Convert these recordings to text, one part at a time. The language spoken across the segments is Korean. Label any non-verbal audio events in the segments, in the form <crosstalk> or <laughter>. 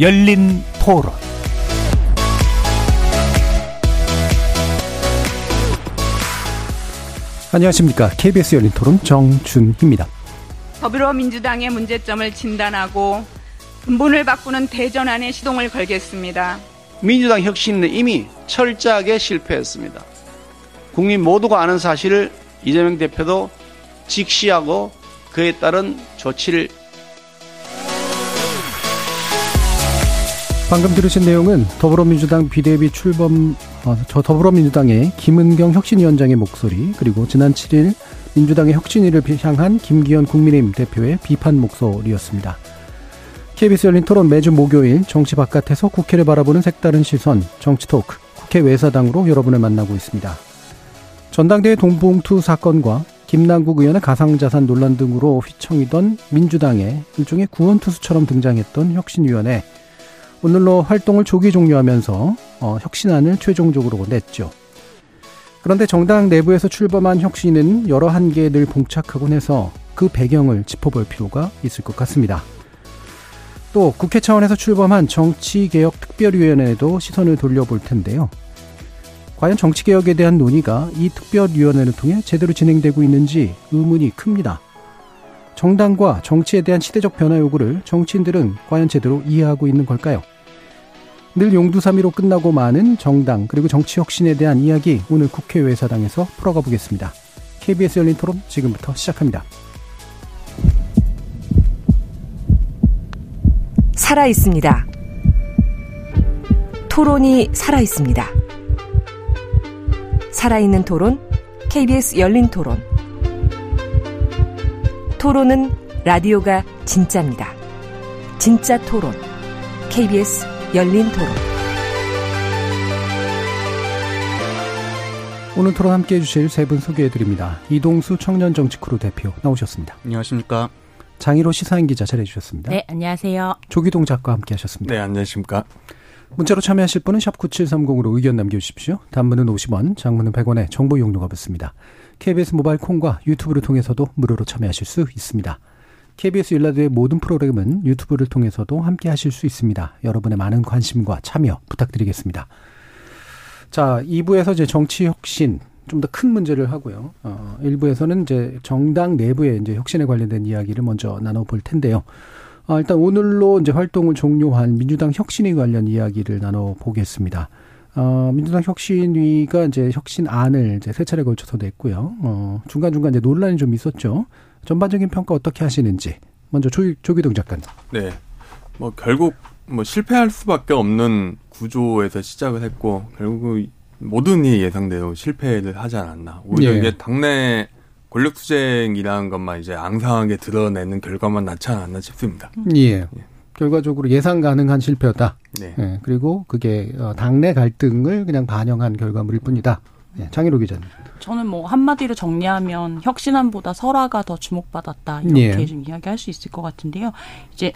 열린 토론 안녕하십니까. KBS 열린 토론 정준희입니다. 더불어민주당의 문제점을 진단하고 근본을 바꾸는 대전안에 시동을 걸겠습니다. 민주당 혁신은 이미 철저하게 실패했습니다. 국민 모두가 아는 사실을 이재명 대표도 직시하고 그에 따른 조치를 방금 들으신 내용은 더불어민주당 비대위 출범 어, 저 더불어민주당의 김은경 혁신위원장의 목소리 그리고 지난 7일 민주당의 혁신위를 향한 김기현 국민의힘 대표의 비판 목소리였습니다. KBS 열린 토론 매주 목요일 정치 바깥에서 국회를 바라보는 색다른 시선 정치 토크 국회 외사당으로 여러분을 만나고 있습니다. 전당대회 동봉투 사건과 김남국 의원의 가상자산 논란 등으로 휘청이던 민주당의 일종의 구원투수처럼 등장했던 혁신위원회 오늘로 활동을 조기 종료하면서 어, 혁신안을 최종적으로 냈죠. 그런데 정당 내부에서 출범한 혁신은 여러 한계에 늘 봉착하곤 해서 그 배경을 짚어볼 필요가 있을 것 같습니다. 또 국회 차원에서 출범한 정치개혁특별위원회에도 시선을 돌려볼 텐데요. 과연 정치개혁에 대한 논의가 이 특별위원회를 통해 제대로 진행되고 있는지 의문이 큽니다. 정당과 정치에 대한 시대적 변화 요구를 정치인들은 과연 제대로 이해하고 있는 걸까요? 늘 용두사미로 끝나고 많은 정당 그리고 정치 혁신에 대한 이야기 오늘 국회 외사당에서 풀어가 보겠습니다. KBS 열린 토론 지금부터 시작합니다. 살아 있습니다. 토론이 살아 있습니다. 살아있는 토론 KBS 열린 토론 토론은 라디오가 진짜입니다. 진짜 토론. KBS 열린 토론. 오늘 토론 함께 해주실 세 분 소개해드립니다. 이동수 청년 정치크루 대표 나오셨습니다. 안녕하십니까. 장희로 시사인 기자 잘해주셨습니다. 네, 안녕하세요. 조기동 작가 함께 하셨습니다. 네, 안녕하십니까. 문자로 참여하실 분은 샵 9730으로 의견 남겨주십시오. 단문은 50원, 장문은 100원에 정보 이용료가 붙습니다. KBS 모바일 콩과 유튜브를 통해서도 무료로 참여하실 수 있습니다. KBS 일라드의 모든 프로그램은 유튜브를 통해서도 함께 하실 수 있습니다. 여러분의 많은 관심과 참여 부탁드리겠습니다. 자, 2부에서 이제 정치 혁신 좀 더 큰 문제를 하고요. 어, 1부에서는 이제 정당 내부의 이제 혁신에 관련된 이야기를 먼저 나눠볼 텐데요. 어, 일단 오늘로 이제 활동을 종료한 민주당 혁신위 관련 이야기를 나눠보겠습니다. 어, 민주당 혁신위가 이제 혁신안을 이제 세 차례 걸쳐서 냈고요. 어, 중간중간 이제 논란이 좀 있었죠. 전반적인 평가 어떻게 하시는지. 먼저 조, 조기동 작가님. 네. 뭐 결국 뭐 실패할 수밖에 없는 구조에서 시작을 했고 결국 모든 일이 예상대로 실패를 하지 않았나. 오히려 예. 이게 당내 권력 투쟁이라는 것만 이제 앙상하게 드러내는 결과만 낳지 않았나 싶습니다. 예. 예. 결과적으로 예상 가능한 실패였다. 네. 예, 그리고 그게 어, 당내 갈등을 그냥 반영한 결과물일 뿐이다. 예, 장희로 기자님. 저는 뭐 한마디로 정리하면 혁신안보다 설화가 더 주목받았다 이렇게 예. 좀 이야기할 수 있을 것 같은데요. 이제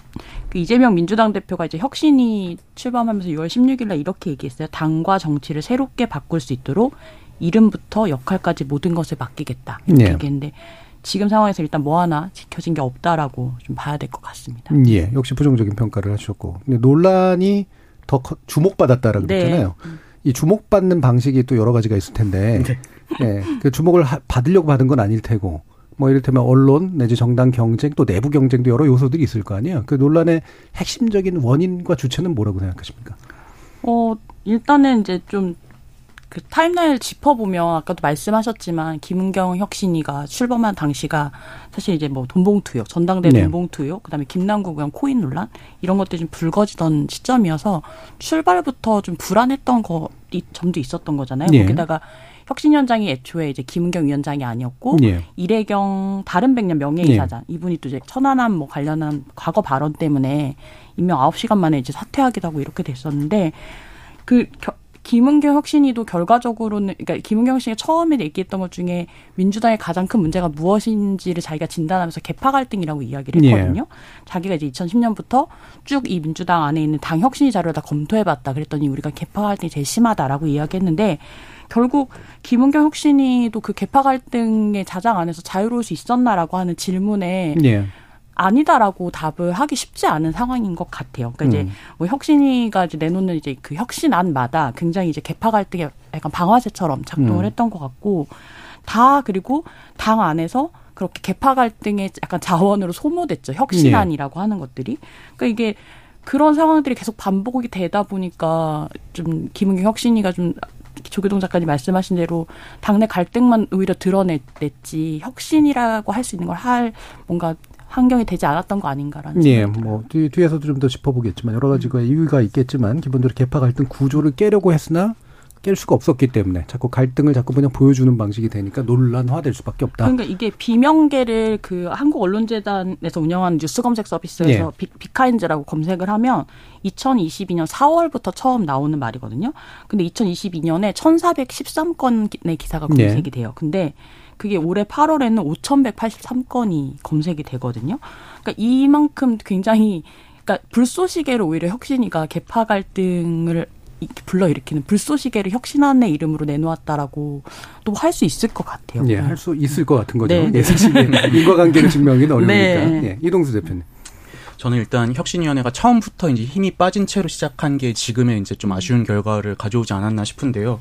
그 이재명 민주당 대표가 이제 혁신이 출범하면서 6월 16일날 이렇게 얘기했어요. 당과 정치를 새롭게 바꿀 수 있도록 이름부터 역할까지 모든 것을 맡기겠다 이렇게 예. 얘기했는데 지금 상황에서 일단 뭐 하나 지켜진 게 없다라고 좀 봐야 될 것 같습니다. 예, 역시 부정적인 평가를 하셨고 근데 논란이 더 주목받았다라고 네. 그랬잖아요. 이 주목받는 방식이 또 여러 가지가 있을 텐데, 네. 예, 그 주목을 하, 받으려고 받은 건 아닐 테고, 뭐 이를테면 언론 내지 정당 경쟁 또 내부 경쟁도 여러 요소들이 있을 거 아니에요. 그 논란의 핵심적인 원인과 주체는 뭐라고 생각하십니까? 어 일단은 이제 좀 그 타임라인을 짚어보면 아까도 말씀하셨지만 김은경 혁신이가 출범한 당시가 사실 이제 뭐 돈봉투요, 전당대 네. 돈봉투요, 그다음에 김남국 의원 코인 논란 이런 것들이 좀 불거지던 시점이어서 출발부터 좀 불안했던 거 점도 있었던 거잖아요. 네. 거기다가 혁신위원장이 애초에 이제 김은경 위원장이 아니었고 네. 이래경 다른 백년 명예이사장 네. 이분이 또 이제 천안함 뭐 관련한 과거 발언 때문에 임명 아홉 시간 만에 이제 사퇴하기도 하고 이렇게 됐었는데 그 김은경 혁신이도 결과적으로는 그러니까 김은경 혁신이 처음에 얘기했던 것 중에 민주당의 가장 큰 문제가 무엇인지를 자기가 진단하면서 개파 갈등이라고 이야기를 예. 했거든요. 예. 자기가 이제 2010년부터 쭉 이 민주당 안에 있는 당 혁신이 자료를 다 검토해봤다. 그랬더니 우리가 개파 갈등이 제일 심하다라고 이야기했는데 결국 김은경 혁신이도 그 개파 갈등의 자장 안에서 자유로울 수 있었나라고 하는 질문에 예. 아니다라고 답을 하기 쉽지 않은 상황인 것 같아요. 그러니까 이제 음. 뭐 혁신이가 이제 내놓는 이제 그 혁신안마다 굉장히 이제 개파 갈등에 약간 방아쇠처럼 작동을 음. 했던 것 같고 다 그리고 당 안에서 그렇게 개파 갈등의 약간 자원으로 소모됐죠. 혁신안이라고 하는 것들이. 그러니까 이게 그런 상황들이 계속 반복이 되다 보니까 좀 김은경 혁신이가 좀 조계동 작가님 말씀하신 대로 당내 갈등만 오히려 드러냈지 혁신이라고 할 수 있는 걸 할 뭔가 환경이 되지 않았던 거 아닌가라는 예, 생각이 뭐 뒤, 뒤에서도 좀 더 짚어보겠지만 여러 가지 그 이유가 있겠지만 기본적으로 개파 갈등 구조를 깨려고 했으나 깰 수가 없었기 때문에 자꾸 갈등을 자꾸 그냥 보여주는 방식이 되니까 논란화될 수밖에 없다. 그러니까 이게 비명계를 그 한국 언론재단에서 운영하는 뉴스 검색 서비스에서 예. 비, 비카인즈라고 검색을 하면 2022년 4월부터 처음 나오는 말이거든요. 근데 2022년에 1,413건의 기사가 예. 검색이 돼요. 근데 그게 올해 8월에는 5,183건이 검색이 되거든요. 그러니까 이만큼 굉장히 그러니까 불쏘시개로 오히려 혁신이가 개파 갈등을 불러일으키는 불쏘시개를 혁신안의 이름으로 내놓았다라고 또 할 수 있을 것 같아요. 예, 할 수 있을 것 같은 거죠. 네, 네. 예, 사실 <laughs> 인과관계를 증명하기는 어려우니까. 네. 예, 이동수 대표님. 저는 일단 혁신위원회가 처음부터 이제 힘이 빠진 채로 시작한 게 지금의 이제 좀 아쉬운 결과를 가져오지 않았나 싶은데요.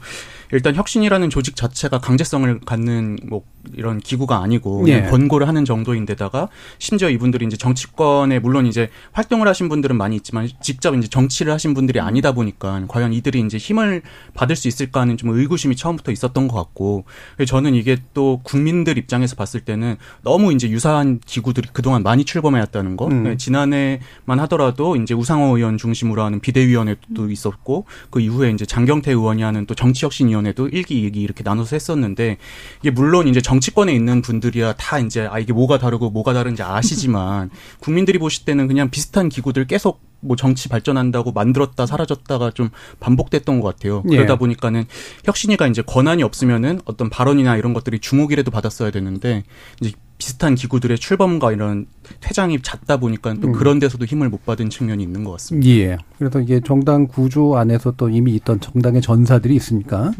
일단 혁신이라는 조직 자체가 강제성을 갖는 뭐 이런 기구가 아니고 예. 권고를 하는 정도인데다가 심지어 이분들이 이제 정치권에 물론 이제 활동을 하신 분들은 많이 있지만 직접 이제 정치를 하신 분들이 아니다 보니까 과연 이들이 이제 힘을 받을 수 있을까 하는 좀 의구심이 처음부터 있었던 것 같고 저는 이게 또 국민들 입장에서 봤을 때는 너무 이제 유사한 기구들이 그동안 많이 출범해왔다는 거 음. 네, 지난해만 하더라도 이제 우상호 의원 중심으로 하는 비대위원회도 있었고 그 이후에 이제 장경태 의원이 하는 또 정치혁신위원회도 일기 이기 이렇게 나눠서 했었는데 이게 물론 이제 정치권에 있는 분들이야 다 이제 아 이게 뭐가 다르고 뭐가 다른지 아시지만 <laughs> 국민들이 보실 때는 그냥 비슷한 기구들 계속 뭐 정치 발전한다고 만들었다 사라졌다가 좀 반복됐던 것 같아요. 예. 그러다 보니까는 혁신이가 이제 권한이 없으면은 어떤 발언이나 이런 것들이 주목이라도 받았어야 되는데 이제 비슷한 기구들의 출범과 이런 퇴장이 잦다 보니까 또 음. 그런 데서도 힘을 못 받은 측면이 있는 것 같습니다. 예. 그래서 이게 정당 구조 안에서 또 이미 있던 정당의 전사들이 있으니까.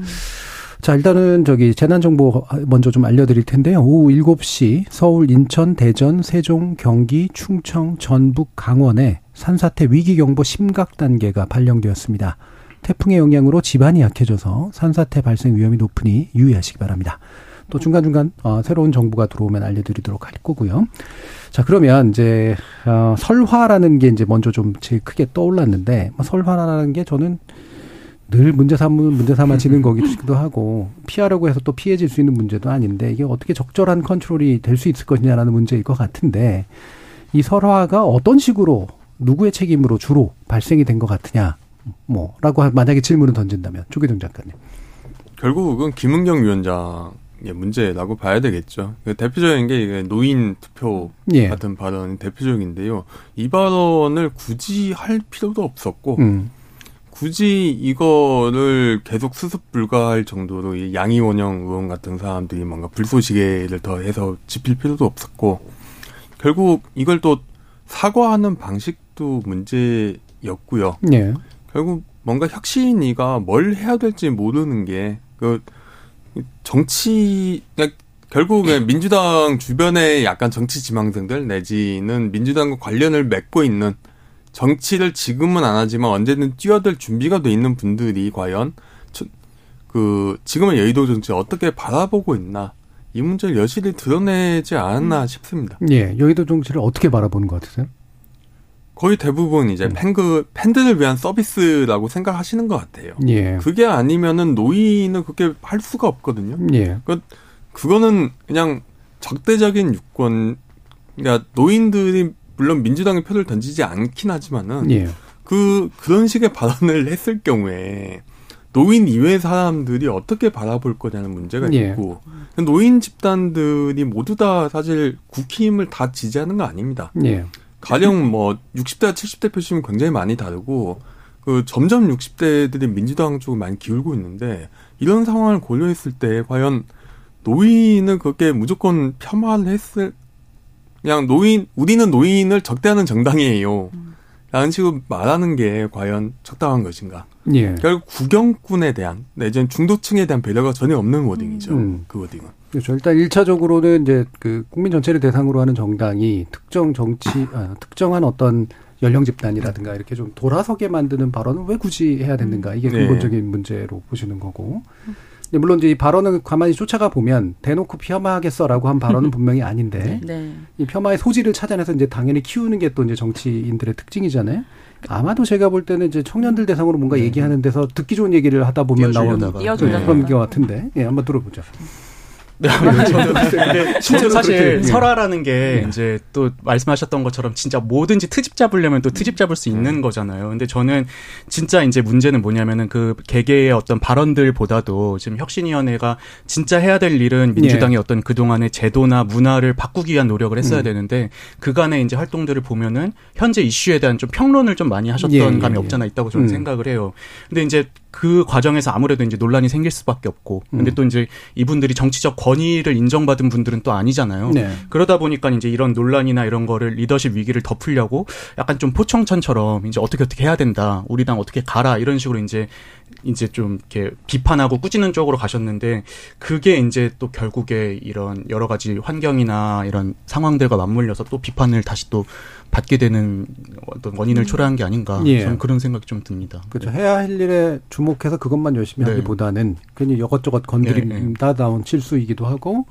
자, 일단은 저기 재난정보 먼저 좀 알려드릴 텐데요. 오후 7시 서울, 인천, 대전, 세종, 경기, 충청, 전북, 강원에 산사태 위기경보 심각 단계가 발령되었습니다. 태풍의 영향으로 지반이 약해져서 산사태 발생 위험이 높으니 유의하시기 바랍니다. 또 중간중간 어, 새로운 정보가 들어오면 알려드리도록 할 거고요. 자 그러면 이제 어, 설화라는 게 이제 먼저 좀 제일 크게 떠올랐는데 뭐 설화라는 게 저는 늘 문제 삼으면 문제 삼아지는 거기도 하고 피하려고 해서 또 피해질 수 있는 문제도 아닌데 이게 어떻게 적절한 컨트롤이 될 수 있을 것이냐라는 문제일 것 같은데 이 설화가 어떤 식으로 누구의 책임으로 주로 발생이 된 것 같으냐 뭐라고 만약에 질문을 던진다면 조기동 작가님. 결국은 김은경 위원장의 문제라고 봐야 되겠죠. 그 대표적인 게 이게 노인 투표 예. 같은 발언이 대표적인데요. 이 발언을 굳이 할 필요도 없었고 음. 굳이 이거를 계속 수습 불가할 정도로 이 양이원영 의원 같은 사람들이 뭔가 불쏘시개를 더 해서 짚힐 필요도 없었고 결국 이걸 또 사과하는 방식도 문제였고요. 예. 결국 뭔가 혁신이가 뭘 해야 될지 모르는 게 그 정치 그러니까 결국에 <laughs> 민주당 주변에 약간 정치 지망생들 내지는 민주당과 관련을 맺고 있는 정치를 지금은 안 하지만 언제든 뛰어들 준비가 돼 있는 분들이 과연 저- 그 지금의 여의도 정치 를 어떻게 바라보고 있나 이 문제를 여실히 드러내지 않았나 싶습니다. 예. 여의도 정치를 어떻게 바라보는 것 같으세요? 거의 대부분 이제 음. 팬그 팬들을 위한 서비스라고 생각하시는 것 같아요. 예. 그게 아니면은 노인은 그렇게 할 수가 없거든요. 예. 그거는 그냥 적대적인 유권, 그러니까 노인들이 물론 민주당의 표를 던지지 않긴 하지만은 예. 그 그런 식의 발언을 했을 경우에 노인 이외의 사람들이 어떻게 바라볼 거냐는 문제가 예. 있고 노인 집단들이 모두 다 사실 국힘을 다 지지하는 거 아닙니다. 예. 가령 뭐 60대 70대 표심이 굉장히 많이 다르고 그 점점 60대들이 민주당 쪽을 많이 기울고 있는데 이런 상황을 고려했을 때 과연 노인을 그렇게 무조건 폄하를 했을 그냥 노인 우리는 노인을 적대하는 정당이에요. 라는 식으로 말하는 게 과연 적당한 것인가? 예. 결국 국영군에 대한 내전 중도층에 대한 배려가 전혀 없는 워딩이죠. 음. 그 워딩은. 그렇죠. 일단 1차적으로는 이제 그 국민 전체를 대상으로 하는 정당이 특정 정치, 아, 특정한 어떤 연령 집단이라든가 이렇게 좀 돌아서게 만드는 발언을 왜 굳이 해야 됐는가 이게 네. 근본적인 문제로 보시는 거고. 근데 물론 이제 이 발언을 가만히 쫓아가 보면 대놓고 폄하하겠어라고 한 발언은 <laughs> 분명히 아닌데 네. 이 폄하의 소지를 찾아내서 이제 당연히 키우는 게 또 이제 정치인들의 특징이잖아요. 아마도 제가 볼 때는 이제 청년들 대상으로 뭔가 얘기하는 데서 듣기 좋은 얘기를 하다 보면 나오는. 그런 것 같은데. 예, 한번 들어보죠. 네, <laughs> 저도, 근데 저도 사실 그렇게, 예. 설화라는 게 이제 또 말씀하셨던 것처럼 진짜 뭐든지 트집 잡으려면 또 트집 잡을 수 있는 거잖아요. 근데 저는 진짜 이제 문제는 뭐냐면은 그 개개의 어떤 발언들보다도 지금 혁신위원회가 진짜 해야 될 일은 민주당의 어떤 그동안의 제도나 문화를 바꾸기 위한 노력을 했어야 음. 되는데 그간의 이제 활동들을 보면은 현재 이슈에 대한 좀 평론을 좀 많이 하셨던 예, 예, 감이 예. 없잖아 있다고 저는 음. 생각을 해요. 근데 이제 그 과정에서 아무래도 이제 논란이 생길 수밖에 없고 근데 음. 또 이제 이분들이 정치적 권위를 인정받은 분들은 또 아니잖아요. 네. 그러다 보니까 이제 이런 논란이나 이런 거를 리더십 위기를 덮으려고 약간 좀 포청천처럼 이제 어떻게 어떻게 해야 된다. 우리 당 어떻게 가라. 이런 식으로 이제 이제 좀 이렇게 비판하고 꾸짖는 쪽으로 가셨는데 그게 이제 또 결국에 이런 여러 가지 환경이나 이런 상황들과 맞물려서 또 비판을 다시 또 받게 되는 어떤 원인을 초래한 게 아닌가. 예. 저는 그런 생각이 좀 듭니다. 그렇죠. 해야 할 일에 주목해서 그것만 열심히 네. 하기보다는 괜히 이것저것 건드린다 나온 실수이기도 하고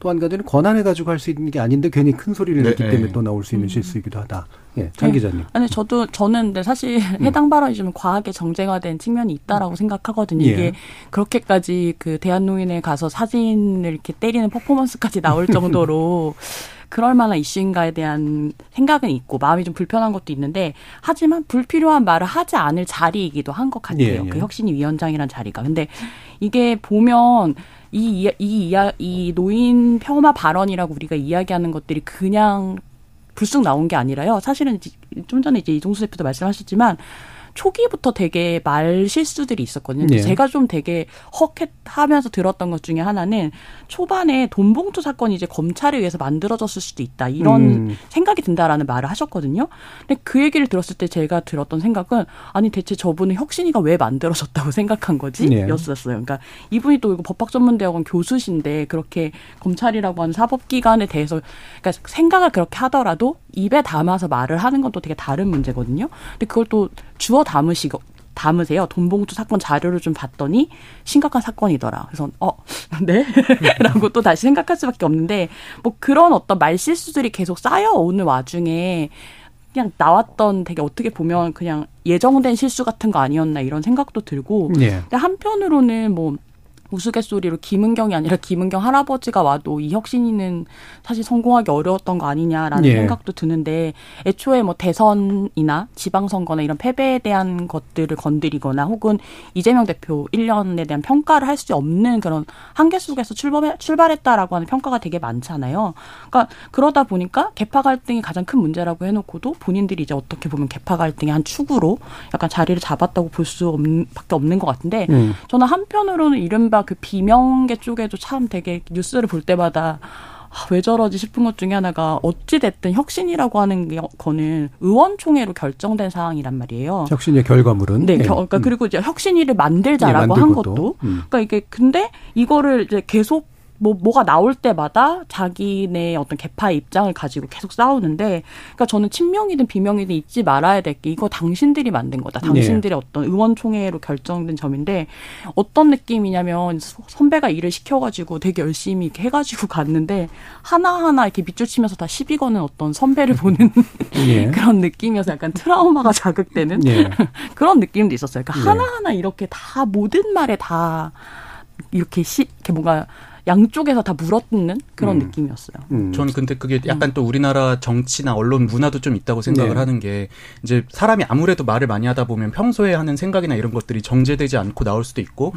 또 한 가지는 권한을 가지고 할 수 있는 게 아닌데 괜히 큰 소리를 네, 냈기 때문에 네. 또 나올 수 있는 실수이기도 하다. 예, 장 네. 기자님. 아니 저도 저는 근데 사실 해당 발언이 좀 과하게 정쟁화된 측면이 있다라고 생각하거든요. 예. 이게 그렇게까지 그 대한노인에 가서 사진을 이렇게 때리는 퍼포먼스까지 나올 <laughs> 정도로 그럴 만한 이슈인가에 대한 생각은 있고 마음이 좀 불편한 것도 있는데 하지만 불필요한 말을 하지 않을 자리이기도 한 것 같아요. 예, 예. 그 혁신위 위원장이란 자리가. 근데 이게 보면 이, 이, 이야- 이 노인 폄하 발언이라고 우리가 이야기하는 것들이 그냥 불쑥 나온 게 아니라요. 사실은 좀 전에 이제 이종수 대표도 말씀하셨지만 초기부터 되게 말 실수들이 있었거든요. 네. 제가 좀 되게 헉하면서 들었던 것 중에 하나는 초반에 돈봉투 사건이 이제 검찰에 의해서 만들어졌을 수도 있다 이런 음. 생각이 든다라는 말을 하셨거든요. 근데 그 얘기를 들었을 때 제가 들었던 생각은 아니 대체 저분은 혁신이가 왜 만들어졌다고 <laughs> 생각한 거지? 네. 였었어요. 그러니까 이분이 또 이거 법학전문대학원 교수신데 그렇게 검찰이라고 하는 사법기관에 대해서 그러니까 생각을 그렇게 하더라도 입에 담아서 말을 하는 건 또 되게 다른 문제거든요. 근데 그걸 또 주워 담으시고 담으세요. 돈봉투 사건 자료를 좀 봤더니 심각한 사건이더라. 그래서 어, <laughs> 네? <laughs> 라고 또 다시 생각할 수밖에 없는데 뭐 그런 어떤 말실수들이 계속 쌓여오는 와중에 그냥 나왔던 되게 어떻게 보면 그냥 예정된 실수 같은 거 아니었나 이런 생각도 들고 예. 근데 한편으로는 뭐 우스갯소리로 김은경이 아니라 김은경 할아버지가 와도 이 혁신이는 사실 성공하기 어려웠던 거 아니냐라는 예. 생각도 드는데 애초에 뭐 대선이나 지방선거나 이런 패배에 대한 것들을 건드리거나 혹은 이재명 대표 1년에 대한 평가를 할 수 없는 그런 한계 속에서 출범해, 출발했다라고 하는 평가가 되게 많잖아요. 그러니까 그러다 보니까 개파 갈등이 가장 큰 문제라고 해놓고도 본인들이 이제 어떻게 보면 개파 갈등의 한 축으로 약간 자리를 잡았다고 볼 수 밖에 없는 것 같은데 음. 저는 한편으로는 이른바 그 비명계 쪽에도 참 되게 뉴스를 볼 때마다 아, 왜 저러지 싶은 것 중에 하나가 어찌 됐든 혁신이라고 하는 게- 거는 의원총회로 결정된 사항이란 말이에요. 혁신의 결과물은 네, 예. 겨- 그러니까 음. 그리고 이제 혁신이를 예, 만들자라고 한 만들고도. 것도 음. 그러니까 이게 근데 이거를 이제 계속 뭐 뭐가 나올 때마다 자기네 어떤 개파의 입장을 가지고 계속 싸우는데 그러니까 저는 친명이든 비명이든 잊지 말아야 될 게 이거 당신들이 만든 거다. 네. 당신들의 어떤 의원총회로 결정된 점인데 어떤 느낌이냐면 소- 선배가 일을 시켜 가지고 되게 열심히 이렇게 해가지고 갔는데 하나하나 이렇게 밑줄 치면서 다 시비 거는 어떤 선배를 보는 <laughs> 예. <laughs> 그런 느낌이어서 약간 트라우마가 자극되는 예. <laughs> 그런 느낌도 있었어요. 그러니까 네. 하나하나 이렇게 다 모든 말에 다 이렇게 시, 이렇게 뭔가 양쪽에서 다 물어뜯는 그런 음. 느낌이었어요. 음. 저는 근데 그게 약간 또 우리나라 정치나 언론 문화도 좀 있다고 생각을 네. 하는 게 이제 사람이 아무래도 말을 많이 하다 보면 평소에 하는 생각이나 이런 것들이 정제되지 않고 나올 수도 있고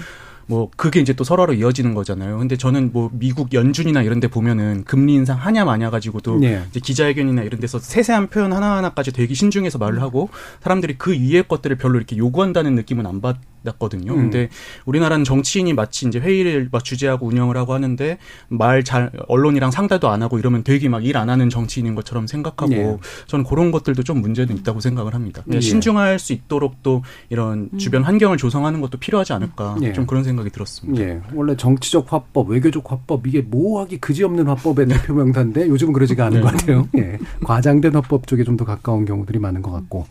뭐 그게 이제 또 설화로 이어지는 거잖아요. 근데 저는 뭐 미국 연준이나 이런 데 보면은 금리 인상 하냐 마냐 가지고도 네. 이제 기자회견이나 이런 데서 세세한 표현 하나하나까지 되게 신중해서 말을 하고 사람들이 그 위의 것들을 별로 이렇게 요구한다는 느낌은 안 받 았거든요. 음. 근데 우리나라는 정치인이 마치 이제 회의를 막 주재하고 운영을 하고 하는데 말 잘 언론이랑 상대도 안 하고 이러면 되게 막 일 안 하는 정치인인 것처럼 생각하고 네. 저는 그런 것들도 좀 문제는 있다고 생각을 합니다. 그냥 예. 신중할 수 있도록 또 이런 주변 환경을 조성하는 것도 필요하지 않을까 예. 좀 그런 생각이 들었습니다. 예, 원래 정치적 화법, 외교적 화법 이게 모호하기 그지없는 화법의 대표 명사인데 요즘은 그러지가 않은 네. 것 같아요. 예, 과장된 화법 쪽에 좀 더 가까운 경우들이 많은 것 같고.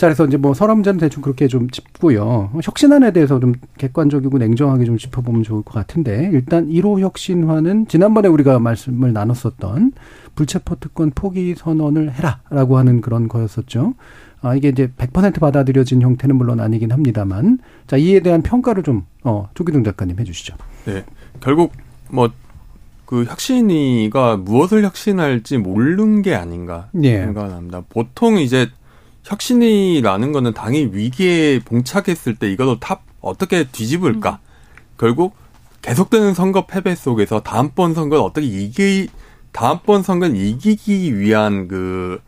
자, 그래서 이제 뭐 설화 문제는 대충 그렇게 좀 짚고요. 혁신안에 대해서 좀 객관적이고 냉정하게 좀 짚어보면 좋을 것 같은데 일단 1호 혁신화는 지난번에 우리가 말씀을 나눴었던 불체포 특권 포기 선언을 해라라고 하는 그런 거였었죠. 아, 이게 이제 100% 받아들여진 형태는 물론 아니긴 합니다만, 자, 이에 대한 평가를 좀, 어, 조기동 작가님 해 주시죠. 네. 결국 뭐그 혁신이가 무엇을 혁신할지 모르는 게 아닌가 예. 생각을 합니다. 보통 이제 혁신이라는 거는 당이 위기에 봉착했을 때 이걸로 탑 어떻게 뒤집을까? 결국 계속되는 선거 패배 속에서 다음번 선거를 어떻게 이기 다음번 선거를 이기기 위한 그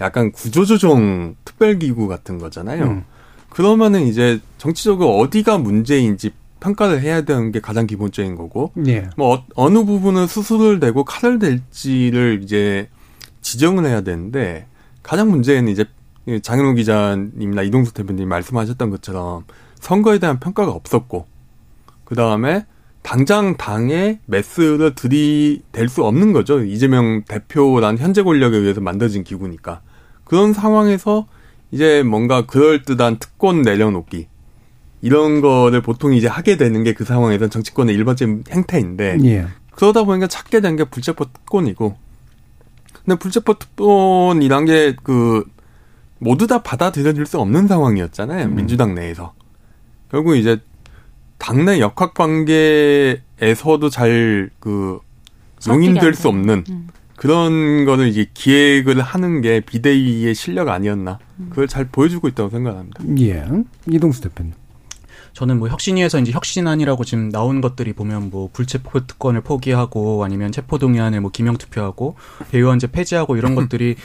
약간 구조조정 특별기구 같은 거잖아요. 음. 그러면은 이제 정치적으로 어디가 문제인지 평가를 해야 되는 게 가장 기본적인 거고, 예. 뭐 어, 어느 부분은 수술을 대고 칼을 댈지를 이제 지정을 해야 되는데 가장 문제는 이제 장현우 기자님이나 이동숙 대표님 말씀하셨던 것처럼 선거에 대한 평가가 없었고 그 다음에 당장 당에 메스를 들이댈 수 없는 거죠 이재명 대표란 현재 권력에 의해서 만들어진 기구니까 그런 상황에서 이제 뭔가 그럴 듯한 특권 내려놓기 이런 거를 보통 이제 하게 되는 게 그 상황에서 정치권의 일반적인 행태인데 예. 그러다 보니까 찾게 된 게 불체포 특권이고 근데 불체포 특권이란 게 그 모두 다 받아들여질 수 없는 상황이었잖아요 민주당 내에서 결국 이제 당내 역학 관계에서도 잘 그 용인될 수 없는 그런 거를 이제 기획을 하는 게 비대위의 실력 아니었나 그걸 잘 보여주고 있다고 생각합니다. 예. 이동수 대표님. 저는 뭐 혁신위에서 이제 혁신안이라고 지금 나온 것들이 보면 뭐 불체포 특권을 포기하고 아니면 체포 동의안에 뭐 기명 투표하고 배의원제 폐지하고 이런 <laughs> 것들이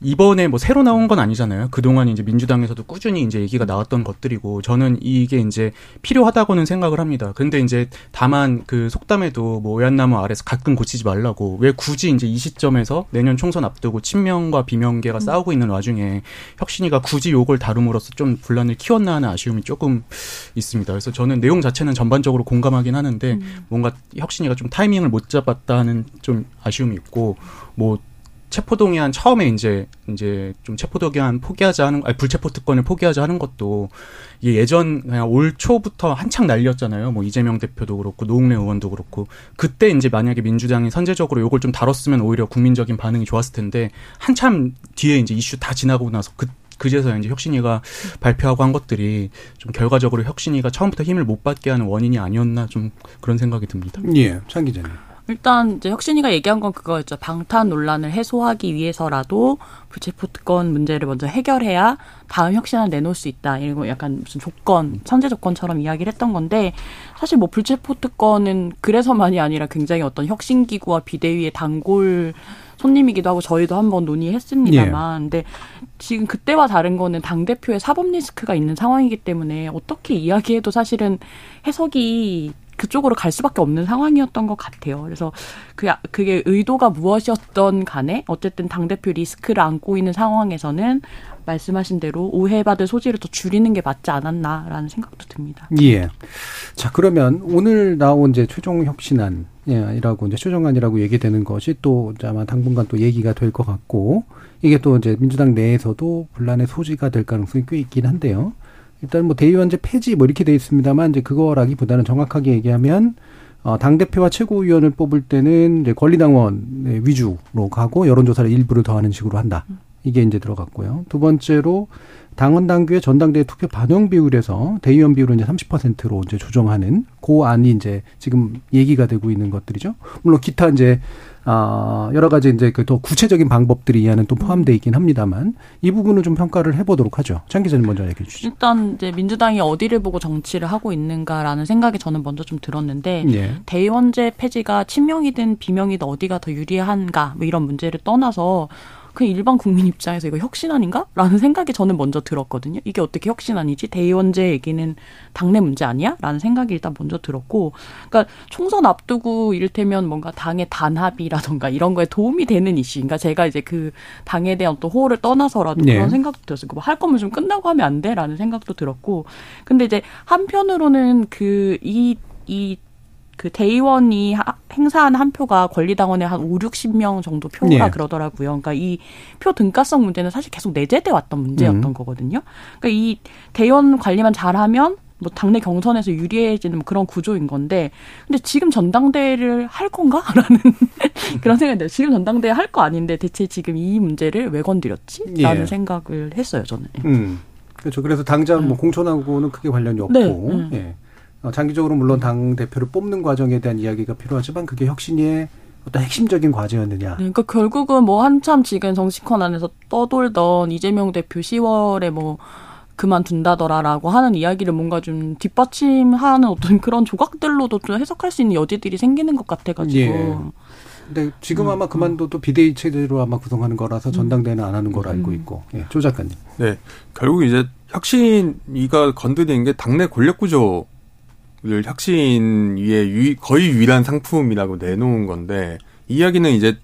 이번에 뭐 새로 나온 건 아니잖아요. 그동안 이제 민주당에서도 꾸준히 이제 얘기가 나왔던 것들이고 저는 이게 이제 필요하다고는 생각을 합니다. 근데 이제 다만 그 속담에도 뭐 오얏나무 아래서 가끔 고치지 말라고 왜 굳이 이제 이 시점에서 내년 총선 앞두고 친명과 비명계가 싸우고 있는 와중에 혁신이가 굳이 요걸 다룸으로써 좀 분란을 키웠나 하는 아쉬움이 조금 있습니다. 그래서 저는 내용 자체는 전반적으로 공감하긴 하는데 뭔가 혁신이가 좀 타이밍을 못 잡았다는 좀 아쉬움이 있고 뭐 체포 동의안 처음에 이제 이제 좀 체포 동의안 포기하자 하는 아니 불체포 특권을 포기하자 하는 것도 이게 예전 그냥 올 초부터 한창 날렸잖아요. 뭐 이재명 대표도 그렇고 노웅래 의원도 그렇고 그때 이제 만약에 민주당이 선제적으로 요걸 좀 다뤘으면 오히려 국민적인 반응이 좋았을 텐데 한참 뒤에 이제 이슈 다 지나고 나서 그 그제서 이제 혁신이가 발표하고 한 것들이 좀 결과적으로 혁신이가 처음부터 힘을 못 받게 하는 원인이 아니었나 좀 그런 생각이 듭니다. 예. 창 기자님. 일단 이제 혁신이가 얘기한 건 그거였죠. 방탄 논란을 해소하기 위해서라도 불체포 특권 문제를 먼저 해결해야 다음 혁신안 내놓을 수 있다. 이런 거 약간 무슨 조건, 선제 조건처럼 이야기를 했던 건데 사실 뭐 불체포 특권은 그래서만이 아니라 굉장히 어떤 혁신 기구와 비대위의 단골 손님이기도 하고 저희도 한번 논의했습니다만 근데 지금 그때와 다른 거는 당 대표의 사법 리스크가 있는 상황이기 때문에 어떻게 이야기해도 사실은 해석이 그쪽으로 갈 수밖에 없는 상황이었던 것 같아요. 그래서 그 그게 의도가 무엇이었던 간에 어쨌든 당 대표 리스크를 안고 있는 상황에서는 말씀하신 대로 오해받을 소지를 더 줄이는 게 맞지 않았나라는 생각도 듭니다. 예. 자, 그러면 오늘 나온 이제 최종 혁신안이라고 이제 최종안이라고 얘기되는 것이 또 아마 당분간 또 얘기가 될 것 같고 이게 또 이제 민주당 내에서도 분란의 소지가 될 가능성이 꽤 있긴 한데요. 일단 뭐 대의원제 폐지 뭐 이렇게 돼 있습니다만 이제 그거라기보다는 정확하게 얘기하면 어, 당대표와 최고위원을 뽑을 때는 이제 권리당원 위주로 가고 여론조사를 일부를 더하는 식으로 한다. 이게 이제 들어갔고요. 두 번째로 당원 당규의 전당대회 투표 반영 비율에서 대의원 비율을 이제 30%로 이제 조정하는 그 안이 이제 지금 얘기가 되고 있는 것들이죠. 물론 기타 이제 아 여러 가지 이제 그 더 구체적인 방법들이 이 안에 또 포함되어 있긴 합니다만 이 부분을 좀 평가를 해보도록 하죠. 장 기자님 먼저 얘기해 주시죠. 일단 이제 민주당이 어디를 보고 정치를 하고 있는가라는 생각이 저는 먼저 좀 들었는데 예. 대의원제 폐지가 친명이든 비명이든 어디가 더 유리한가 뭐 이런 문제를 떠나서 그 일반 국민 입장에서 이거 혁신안인가? 라는 생각이 저는 먼저 들었거든요. 이게 어떻게 혁신안이지? 대의원제 얘기는 당내 문제 아니야? 라는 생각이 일단 먼저 들었고, 그러니까 총선 앞두고 이를테면 뭔가 당의 단합이라던가 이런 거에 도움이 되는 이슈. 그러니까 제가 이제 그 당에 대한 또 호를 떠나서라도 네. 그런 생각도 들었어요. 뭐할 거면 좀 끝나고 하면 안 돼? 라는 생각도 들었고, 근데 이제 한편으로는 그, 이, 이, 그 대의원이 하- 행사한 한 표가 권리당원의 한 5, 60명 정도 표가 네. 그러더라고요. 그러니까 이 표 등가성 문제는 사실 계속 내재돼 왔던 문제였던 음. 거거든요. 그러니까 이 대의원 관리만 잘하면 뭐 당내 경선에서 유리해지는 뭐 그런 구조인 건데 근데 지금 전당대회를 할 건가라는 <laughs> 그런 생각이 들어요. 지금 전당대회 할 거 아닌데 대체 지금 이 문제를 왜 건드렸지? 라는 예. 생각을 했어요, 저는. 음. 그렇죠. 그래서 당장 뭐 공천하고는 크게 관련이 없고, 네, 음. 예. 어, 장기적으로 물론 당 대표를 뽑는 과정에 대한 이야기가 필요하지만 그게 혁신의 어떤 핵심적인 과제였느냐. 네, 그러니까 결국은 뭐 한참 지금 정치권 안에서 떠돌던 이재명 대표 10월에 뭐 그만둔다더라라고 하는 이야기를 뭔가 좀 뒷받침하는 어떤 그런 조각들로도 좀 해석할 수 있는 여지들이 생기는 것 같아가지고. 예. 근데 지금 아마 그만둬도 비대위 체제로 아마 구성하는 거라서 전당대회는 안 하는 걸로 알고 음. 있고. 예. 조 작가님. 네. 결국 이제 혁신위가 건드리는 게 당내 권력 구조 를 혁신위의 유, 거의 유일한 상품이라고 내놓은 건데 이 이야기는 이제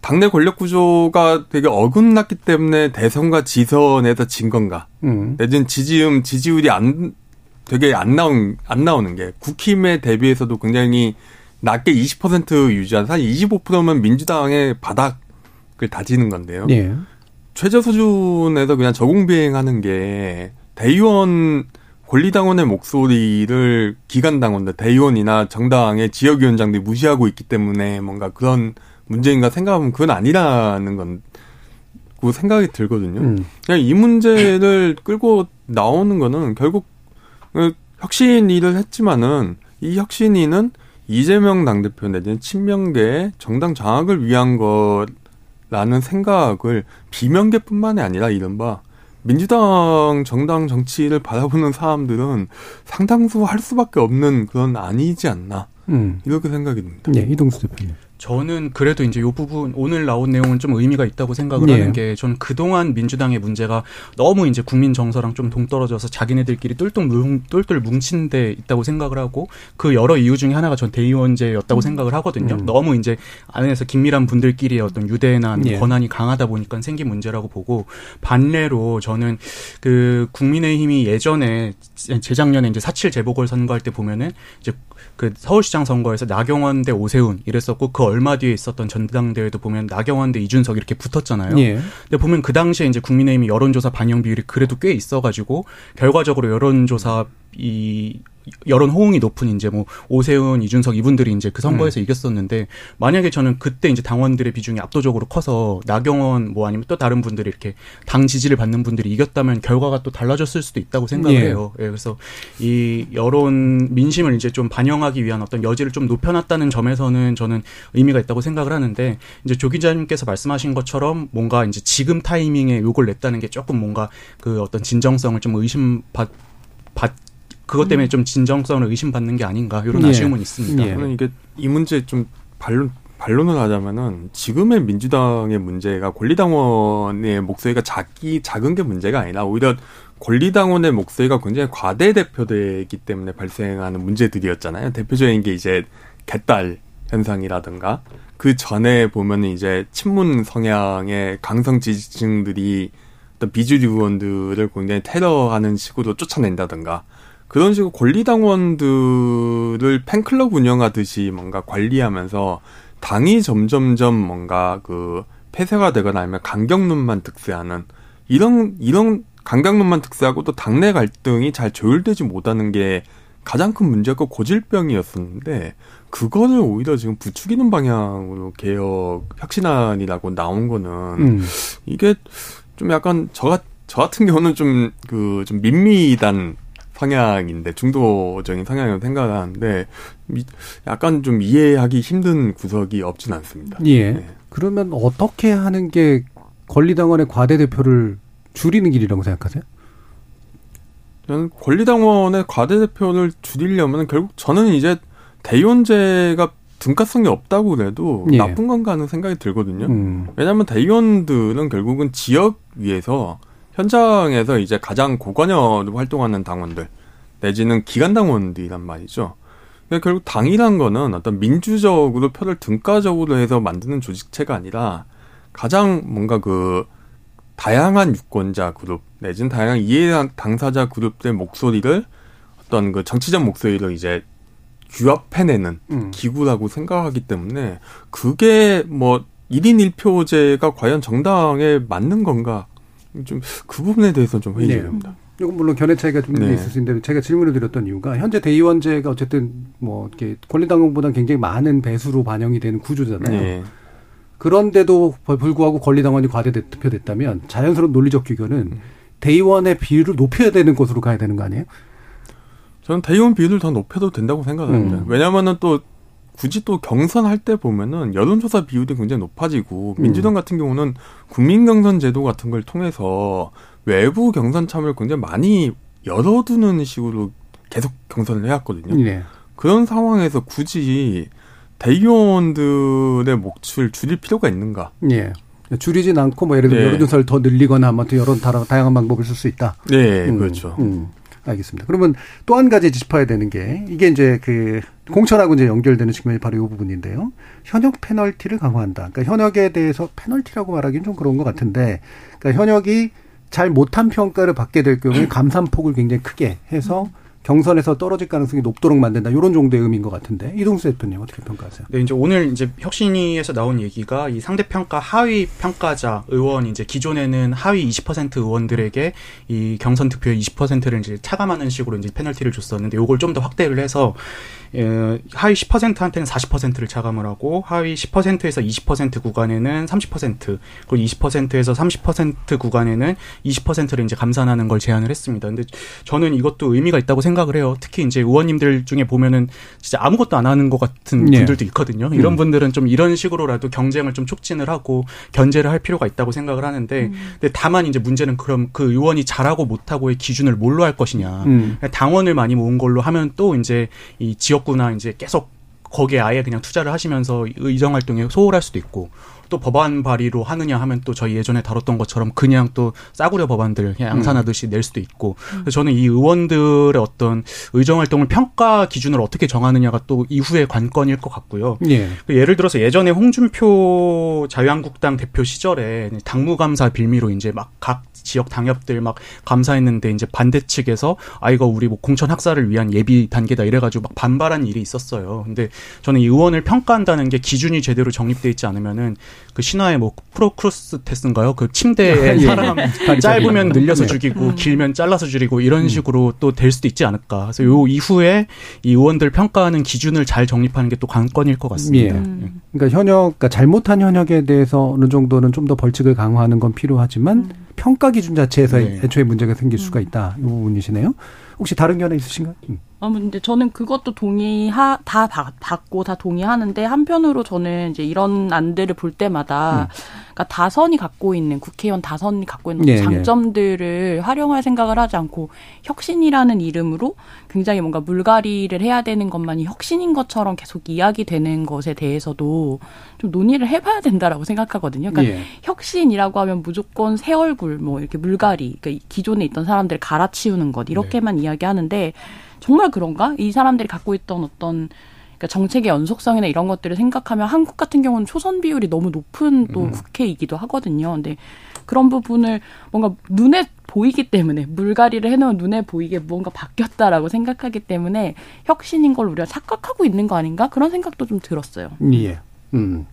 당내 권력 구조가 되게 어긋났기 때문에 대선과 지선에서 진 건가? 음. 내지는 지지음 지지율이 안 되게 안 나온 안 나오는 게 국힘에 대비해서도 굉장히 낮게 20% 유지한 사실 25%면 민주당의 바닥을 다지는 건데요. 예. 최저 수준에서 그냥 저공 비행하는 게 대의원 권리당원의 목소리를 기관당원들 대의원이나 정당의 지역위원장들이 무시하고 있기 때문에 뭔가 그런 문제인가 생각하면 그건 아니라는 건. 그 생각이 들거든요. 음. 그냥 이 문제를 끌고 나오는 거는 결국 그 혁신위를 했지만은 이 혁신위는 이재명 당대표 내지는 친명계의 정당 장악을 위한 거라는 생각을 비명계뿐만이 아니라 이른바 민주당 정당 정치를 바라보는 사람들은 상당수 할 수밖에 없는 그런 아니지 않나 음. 이렇게 생각이 듭니다. 예, 이동수 대표님. 저는 그래도 이제 요 부분 오늘 나온 내용은 좀 의미가 있다고 생각을 예. 하는 게 전 그동안 민주당의 문제가 너무 이제 국민 정서랑 좀 동떨어져서 자기네들끼리 똘똘 뭉, 똘똘 뭉친 데 있다고 생각을 하고 그 여러 이유 중에 하나가 전 대의원제였다고 생각을 하거든요. 음. 너무 이제 안에서 긴밀한 분들끼리의 어떤 유대나 아니면 예. 권한이 강하다 보니까 생긴 문제라고 보고 반대로 저는 그 국민의힘이 예전에 재작년에 이제 사칠 재보궐 선거할 때 보면은 이제 그 서울시장 선거에서 나경원 대 오세훈 이랬었고 그 얼마 뒤에 있었던 전당대회도 보면 나경원 대 이준석 이렇게 붙었잖아요. 예. 근데 보면 그 당시에 이제 국민의힘이 여론조사 반영 비율이 그래도 꽤 있어가지고 결과적으로 여론조사 이 여론 호응이 높은 이제 뭐 오세훈, 이준석 이분들이 이제 그 선거에서 이겼었는데 만약에 저는 그때 이제 당원들의 비중이 압도적으로 커서 나경원 뭐 아니면 또 다른 분들이 이렇게 당 지지를 받는 분들이 이겼다면 결과가 또 달라졌을 수도 있다고 생각을 예. 해요. 예, 그래서 이 여론 민심을 이제 좀 반영하기 위한 어떤 여지를 좀 높여놨다는 점에서는 저는 의미가 있다고 생각을 하는데 이제 조 기자님께서 말씀하신 것처럼 뭔가 이제 지금 타이밍에 요걸 냈다는 게 조금 뭔가 그 어떤 진정성을 좀 의심받 받 그것 때문에 좀 진정성을 의심받는 게 아닌가 이런 예. 아쉬움은 있습니다. 예. 저는 이게 이 문제 좀 반론 반론을 하자면은 지금의 민주당의 문제가 권리당원의 목소리가 작기 작은 게 문제가 아니라 오히려 권리당원의 목소리가 굉장히 과대 대표되기 때문에 발생하는 문제들이었잖아요. 대표적인 게 이제 개딸 현상이라든가 그 전에 보면은 이제 친문 성향의 강성 지지층들이 어떤 비주류 의원들을 굉장히 테러하는 식으로 쫓아낸다든가 그런 식으로 권리당원들을 팬클럽 운영하듯이 뭔가 관리하면서 당이 점점점 뭔가 그 폐쇄가 되거나 아니면 강경론만 득세하는 이런 이런 강경론만 득세하고 또 당내 갈등이 잘 조율되지 못하는 게 가장 큰 문제고 고질병이었었는데 그거를 오히려 지금 부추기는 방향으로 개혁 혁신안이라고 나온 거는 음. 이게 좀 약간 저, 저 같은 경우는 좀 그좀 밋밋한 성향인데 중도적인 성향이라고 생각을 하는데 약간 좀 이해하기 힘든 구석이 없진 않습니다. 예. 네. 그러면 어떻게 하는 게 권리당원의 과대 대표를 줄이는 길이라고 생각하세요? 저는 권리당원의 과대 대표를 줄이려면 결국 저는 이제 대의원제가 등가성이 없다고 그래도 예. 나쁜 건가 하는 생각이 들거든요. 음. 왜냐하면 대의원들은 결국은 지역 위에서 현장에서 이제 가장 고관여로 활동하는 당원들 내지는 기관 당원들이란 말이죠. 그러니까 결국 당이란 거는 어떤 민주적으로 표를 등가적으로 해서 만드는 조직체가 아니라 가장 뭔가 그 다양한 유권자 그룹 내지는 다양한 이해 당사자 그룹들의 목소리를 어떤 그 정치적 목소리를 이제 규합해내는 음. 기구라고 생각하기 때문에 그게 뭐 1인 1표제가 과연 정당에 맞는 건가 좀 그 부분에 대해서 좀 회의가 됩니다. 네. 이건 물론 견해 차이가 좀 네. 있을 수 있는데 제가 질문을 드렸던 이유가 현재 대의원제가 어쨌든 뭐 이렇게 권리당원보다 굉장히 많은 배수로 반영이 되는 구조잖아요. 네. 그런데도 불구하고 권리당원이 과대대표됐다면 자연스러운 논리적 규견은 음. 대의원의 비율을 높여야 되는 것으로 가야 되는 거 아니에요? 저는 대의원 비율을 더 높여도 된다고 생각합니다. 음. 왜냐하면은 또 굳이 또 경선할 때 보면은 여론조사 비율이 굉장히 높아지고 음. 민주당 같은 경우는 국민 경선 제도 같은 걸 통해서 외부 경선 참여를 굉장히 많이 열어두는 식으로 계속 경선을 해왔거든요. 네. 그런 상황에서 굳이 대의원들의 몫을 줄일 필요가 있는가? 예. 줄이진 않고 뭐 예를 들어 네. 여론조사를 더 늘리거나 아무튼 여러 다양한 방법을 쓸 수 있다. 네, 음, 그렇죠. 음. 알겠습니다. 그러면 또 한 가지 짚어야 되는 게 이게 이제 그 공천하고 이제 연결되는 측면이 바로 이 부분인데요. 현역 페널티를 강화한다. 그러니까 현역에 대해서 페널티라고 말하기는 좀 그런 것 같은데, 그러니까 현역이 잘 못한 평가를 받게 될 경우에 감산폭을 굉장히 크게 해서 경선에서 떨어질 가능성이 높도록 만든다. 이런 정도의 의미인 것 같은데 이동수 대표님 어떻게 평가하세요? 네, 이제 오늘 이제 혁신위에서 나온 얘기가 이 상대 평가 하위 평가자 의원 이제 기존에는 하위 20% 의원들에게 이 경선 득표의 20%를 이제 차감하는 식으로 이제 페널티를 줬었는데 이걸 좀 더 확대를 해서 예, 하위 10%한테는 40%를 차감을 하고 하위 10%에서 20% 구간에는 30% 그리고 20%에서 30% 구간에는 20%를 이제 감산하는 걸 제안을 했습니다. 근데 저는 이것도 의미가 있다고 생각을 해요. 특히 이제 의원님들 중에 보면은 진짜 아무것도 안 하는 것 같은 네. 분들도 있거든요. 이런 음. 분들은 좀 이런 식으로라도 경쟁을 좀 촉진을 하고 견제를 할 필요가 있다고 생각을 하는데 음. 근데 다만 이제 문제는 그럼 그 의원이 잘하고 못하고의 기준을 뭘로 할 것이냐. 음. 당원을 많이 모은 걸로 하면 또 이제 이 지역 지역구나 이제 계속 거기에 아예 그냥 투자를 하시면서 의정 활동에 소홀할 수도 있고 또 법안 발의로 하느냐 하면 또 저희 예전에 다뤘던 것처럼 그냥 또 싸구려 법안들 그냥 양산하듯이 음. 낼 수도 있고 그래서 저는 이 의원들의 어떤 의정 활동을 평가 기준을 어떻게 정하느냐가 또 이후의 관건일 것 같고요. 예. 그 예를 들어서 예전에 홍준표 자유한국당 대표 시절에 당무감사 빌미로 이제 막 각 지역 당협들 막 감사했는데 이제 반대 측에서 아 이거 우리 뭐 공천 학살을 위한 예비 단계다 이래가지고 막 반발한 일이 있었어요. 근데 저는 이 의원을 평가한다는 게 기준이 제대로 정립돼 있지 않으면은 그 신화의 뭐 프로크루스테스인가요? 그 침대에 예. 사람 <laughs> 짧으면 늘려서 네. 죽이고 음. 길면 잘라서 죽이고 이런 음. 식으로 또 될 수도 있지 않을까. 그래서 요 이후에 이 의원들 평가하는 기준을 잘 정립하는 게 또 관건일 것 같습니다. 예. 음. 그러니까 현역, 그러니까 잘못한 현역에 대해서 어느 정도는 좀 더 벌칙을 강화하는 건 필요하지만 음. 평가 기준 자체에서 네. 애초에 문제가 생길 수가 있다. 이 부분이시네요. 혹시 다른 견해 있으신가요? 음. 아, 근데 저는 그것도 동의하, 다 받고 다 동의하는데 한편으로 저는 이제 이런 안들을 볼 때마다 음. 그러니까 다선이 갖고 있는 국회의원 다선이 갖고 있는 네, 네. 장점들을 네. 활용할 생각을 하지 않고 혁신이라는 이름으로 굉장히 뭔가 물갈이를 해야 되는 것만이 혁신인 것처럼 계속 이야기되는 것에 대해서도 좀 논의를 해봐야 된다라고 생각하거든요. 그러니까 예. 혁신이라고 하면 무조건 새 얼굴 뭐 이렇게 물갈이 그러니까 기존에 있던 사람들 을 갈아치우는 것 이렇게만 네. 이야기하는데 정말 그런가? 이 사람들이 갖고 있던 어떤 그러니까 정책의 연속성이나 이런 것들을 생각하면 한국 같은 경우는 초선 비율이 너무 높은 또 음. 국회이기도 하거든요. 근데 그런 부분을 뭔가 눈에 보이기 때문에 물갈이를 해놓은 눈에 보이게 무언가 바뀌었다라고 생각하기 때문에 혁신인 걸 우리가 착각하고 있는 거 아닌가 그런 생각도 좀 들었어요. 예. 음.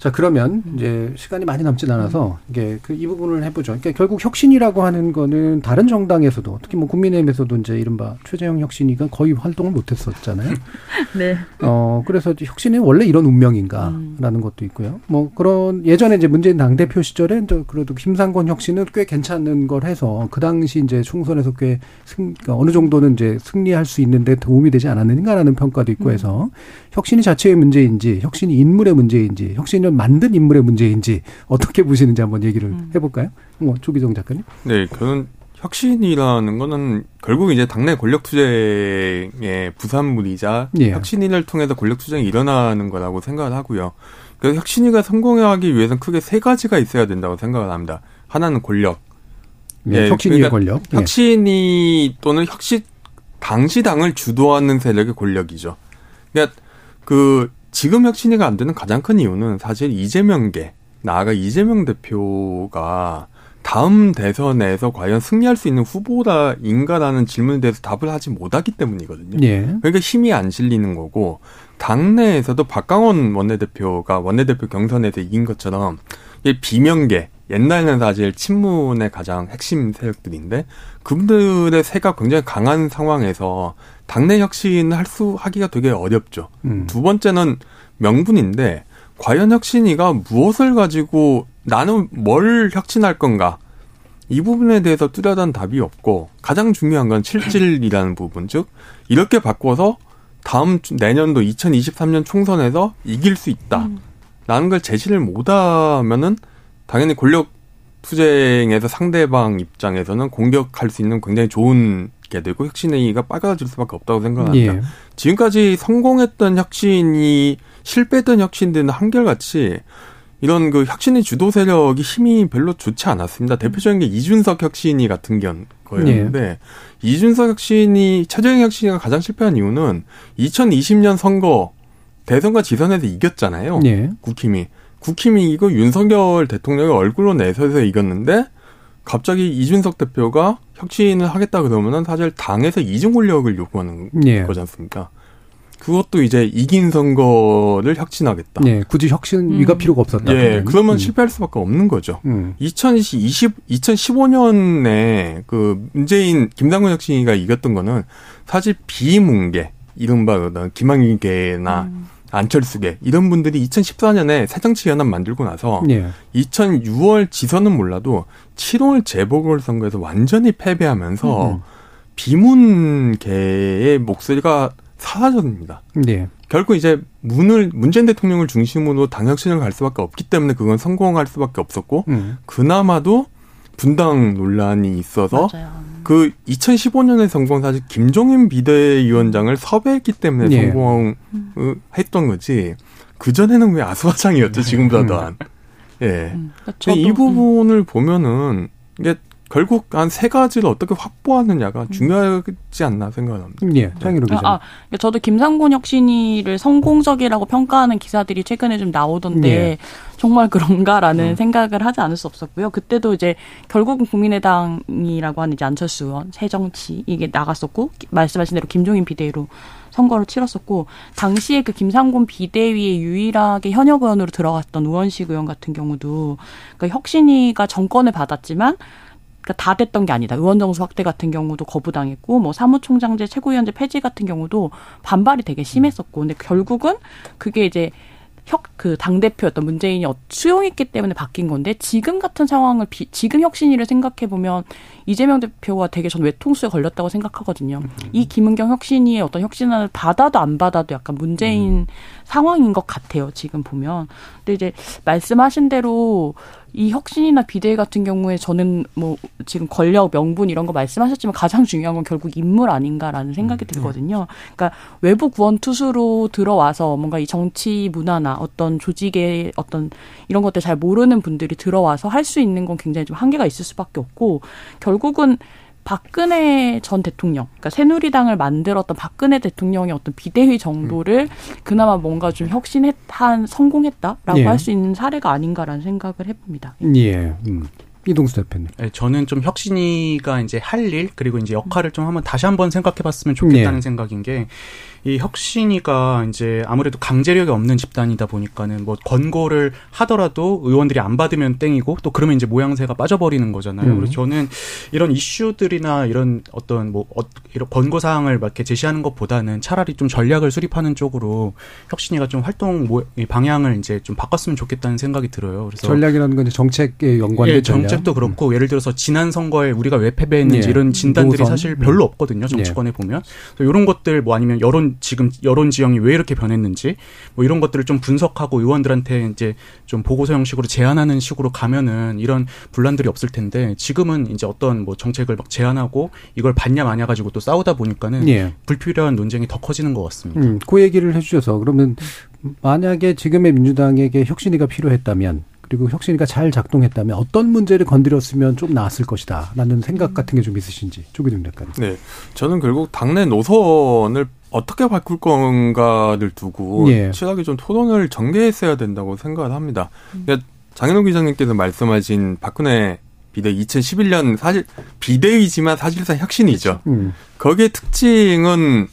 자 그러면 이제 시간이 많이 남진 않아서 이게 그 이 부분을 해보죠. 그러니까 결국 혁신이라고 하는 거는 다른 정당에서도 특히 뭐 국민의힘에서도 이제 이른바 최재형 혁신이가 거의 활동을 못했었잖아요. <laughs> 네. 어 그래서 혁신이 원래 이런 운명인가라는 음. 것도 있고요. 뭐 그런 예전에 이제 문재인 당 대표 시절에 그래도 김상곤 혁신은 꽤 괜찮은 걸 해서 그 당시 이제 총선에서 꽤 승, 그러니까 어느 정도는 이제 승리할 수 있는데 도움이 되지 않았는가라는 평가도 있고 해서 음. 혁신이 자체의 문제인지 혁신이 인물의 문제인지 혁신 을 만든 인물의 문제인지 어떻게 보시는지 한번 얘기를 음. 해볼까요? 뭐 조기정 작가님. 네, 그건 혁신이라는 거는 결국 이제 당내 권력 투쟁의 부산물이자 예. 혁신위를 통해서 권력 투쟁이 일어나는 거라고 생각을 하고요. 그래서 혁신위가 성공하기 위해서는 크게 세 가지가 있어야 된다고 생각을 합니다. 하나는 권력. 예, 혁신위의 그러니까 권력. 예. 혁신위 또는 혁신 당시 당을 주도하는 세력의 권력이죠. 그러니까 그 지금 혁신이가 안 되는 가장 큰 이유는 사실 이재명계 나아가 이재명 대표가 다음 대선에서 과연 승리할 수 있는 후보다인가라는 질문에 대해서 답을 하지 못하기 때문이거든요. 예. 그러니까 힘이 안 실리는 거고 당내에서도 박강원 원내대표가 원내대표 경선에서 이긴 것처럼 이 비명계 옛날에는 사실 친문의 가장 핵심 세력들인데 그분들의 세가 굉장히 강한 상황에서 당내 혁신을 할수 하기가 되게 어렵죠. 음. 두 번째는 명분인데 과연 혁신이가 무엇을 가지고 나는 뭘 혁신할 건가? 이 부분에 대해서 뚜렷한 답이 없고 가장 중요한 건 실질이라는 부분 즉 이렇게 바꿔서 다음 내년도 2023년 총선에서 이길 수 있다. 음. 라는 걸 제시를 못하면은 당연히 권력 투쟁에서 상대방 입장에서는 공격할 수 있는 굉장히 좋은 게 되고 혁신회의가 빨가질 수밖에 없다고 생각합니다. 예. 지금까지 성공했던 혁신이 실패했던 혁신들은 한결같이 이런 그 혁신의 주도 세력이 힘이 별로 좋지 않았습니다. 대표적인 게 이준석 혁신이 같은 거였는데 예. 이준석 혁신이 최저영 혁신이가 가장 실패한 이유는 2020년 선거 대선과 지선에서 이겼잖아요. 예. 국힘이 국힘이 이거 윤석열 대통령의 얼굴로 내서서 이겼는데 갑자기 이준석 대표가 혁신을 하겠다 그러면은 사실 당에서 이중 권력을 요구하는 예. 거지 않습니까? 그것도 이제 이긴 선거를 혁신하겠다. 예, 굳이 혁신위가 음. 필요가 없었다. 예, 그러면 음. 실패할 수밖에 없는 거죠. 음. 2020, 2015년에 그 문재인 김당근 혁신위가 이겼던 거는 사실 비문계, 이른바 김학윤계나 음. 안철수계 이런 분들이 2014년에 새정치연합 만들고 나서 예. 2006월 지선은 몰라도 7월 재보궐선거에서 완전히 패배하면서 음. 비문계의 목소리가 사라졌습니다. 예. 결국 이제 문을 문재인 대통령을 중심으로 당혁신을 갈 수밖에 없기 때문에 그건 성공할 수밖에 없었고 음. 그나마도 분당 논란이 있어서 맞아요. 그 2015년에 성공 사실 김종인 비대위원장을 섭외했기 때문에 예. 성공했던 거지. 그 전에는 왜 아수아장이었죠 지금보다 더 한. 예. 음, 그러니까 이 부분을 보면은 이게 결국 한 세 가지를 어떻게 확보하느냐가 음. 중요하지 않나 생각합니다. 예, 장희로 기자. 아, 아, 저도 김상곤 혁신이를 성공적이라고 평가하는 기사들이 최근에 좀 나오던데 예. 정말 그런가라는 음. 생각을 하지 않을 수 없었고요. 그때도 이제 결국은 국민의당이라고 하는 이제 안철수 의원, 새정치 이게 나갔었고 말씀하신 대로 김종인 비대위로 선거를 치렀었고 당시에 그 김상곤 비대위에 유일하게 현역 의원으로 들어갔던 우원식 의원 같은 경우도 그러니까 혁신위가 정권을 받았지만 그러니까 다 됐던 게 아니다. 의원 정수 확대 같은 경우도 거부당했고 뭐 사무총장제 최고위원제 폐지 같은 경우도 반발이 되게 심했었고 근데 결국은 그게 이제 혁그 당 대표였던 문재인이 어, 수용했기 때문에 바뀐 건데 지금 같은 상황을 비, 지금 혁신위를 생각해 보면 이재명 대표가 되게 전 외통수에 걸렸다고 생각하거든요. 음. 이 김은경 혁신위의 어떤 혁신안을 받아도 안 받아도 약간 문재인 음. 상황인 것 같아요. 지금 보면. 근데 이제 말씀하신 대로 이 혁신이나 비대위 같은 경우에 저는 뭐 지금 권력, 명분 이런 거 말씀하셨지만 가장 중요한 건 결국 인물 아닌가라는 생각이 음, 네. 들거든요. 그러니까 외부 구원 투수로 들어와서 뭔가 이 정치 문화나 어떤 조직의 어떤 이런 것들 잘 모르는 분들이 들어와서 할 수 있는 건 굉장히 좀 한계가 있을 수밖에 없고 결국은 박근혜 전 대통령, 그러니까 새누리당을 만들었던 박근혜 대통령의 어떤 비대위 정도를 음. 그나마 뭔가 좀 혁신한 성공했다라고 예. 할수 있는 사례가 아닌가라는 생각을 해봅니다. 예. 음. 이동수 대표님. 네, 저는 좀 혁신이가 이제 할 일 그리고 이제 역할을 좀 한번 다시 한번 생각해봤으면 좋겠다는 네. 생각인 게 이 혁신이가 이제 아무래도 강제력이 없는 집단이다 보니까는 뭐 권고를 하더라도 의원들이 안 받으면 땡이고 또 그러면 이제 모양새가 빠져버리는 거잖아요. 음. 그래서 저는 이런 이슈들이나 이런 어떤 뭐 어, 이런 권고 사항을 막 이렇게 제시하는 것보다는 차라리 좀 전략을 수립하는 쪽으로 혁신이가 좀 활동 모, 방향을 이제 좀 바꿨으면 좋겠다는 생각이 들어요. 그래서 전략이라는 건 정책에 연관된 예, 정책도 그렇고 음. 예를 들어서 지난 선거에 우리가 왜 패배했는지 예. 이런 진단들이 노선. 사실 별로 없거든요. 정치권에 예. 보면 이런 것들 뭐 아니면 여론 지금 여론 지형이 왜 이렇게 변했는지 뭐 이런 것들을 좀 분석하고 의원들한테 이제 좀 보고서 형식으로 제안하는 식으로 가면은 이런 분란들이 없을 텐데 지금은 이제 어떤 뭐 정책을 막 제안하고 이걸 받냐 마냐 가지고 또 싸우다 보니까는 예. 불필요한 논쟁이 더 커지는 것 같습니다. 음, 그 얘기를 해주셔서 그러면 만약에 지금의 민주당에게 혁신이가 필요했다면 그리고 혁신이가 잘 작동했다면 어떤 문제를 건드렸으면 좀 나았을 것이다라는 생각 같은 게 좀 있으신지 조기dim 작가님. 네, 저는 결국 당내 노선을 어떻게 바꿀 건가를 두고 예. 치열하게 좀 토론을 전개했어야 된다고 생각을 합니다. 음. 그러니까 장현호 기자님께서 말씀하신 박근혜 비대 2011년 사실 비대위지만 사실상 혁신이죠. 음. 거기에 특징은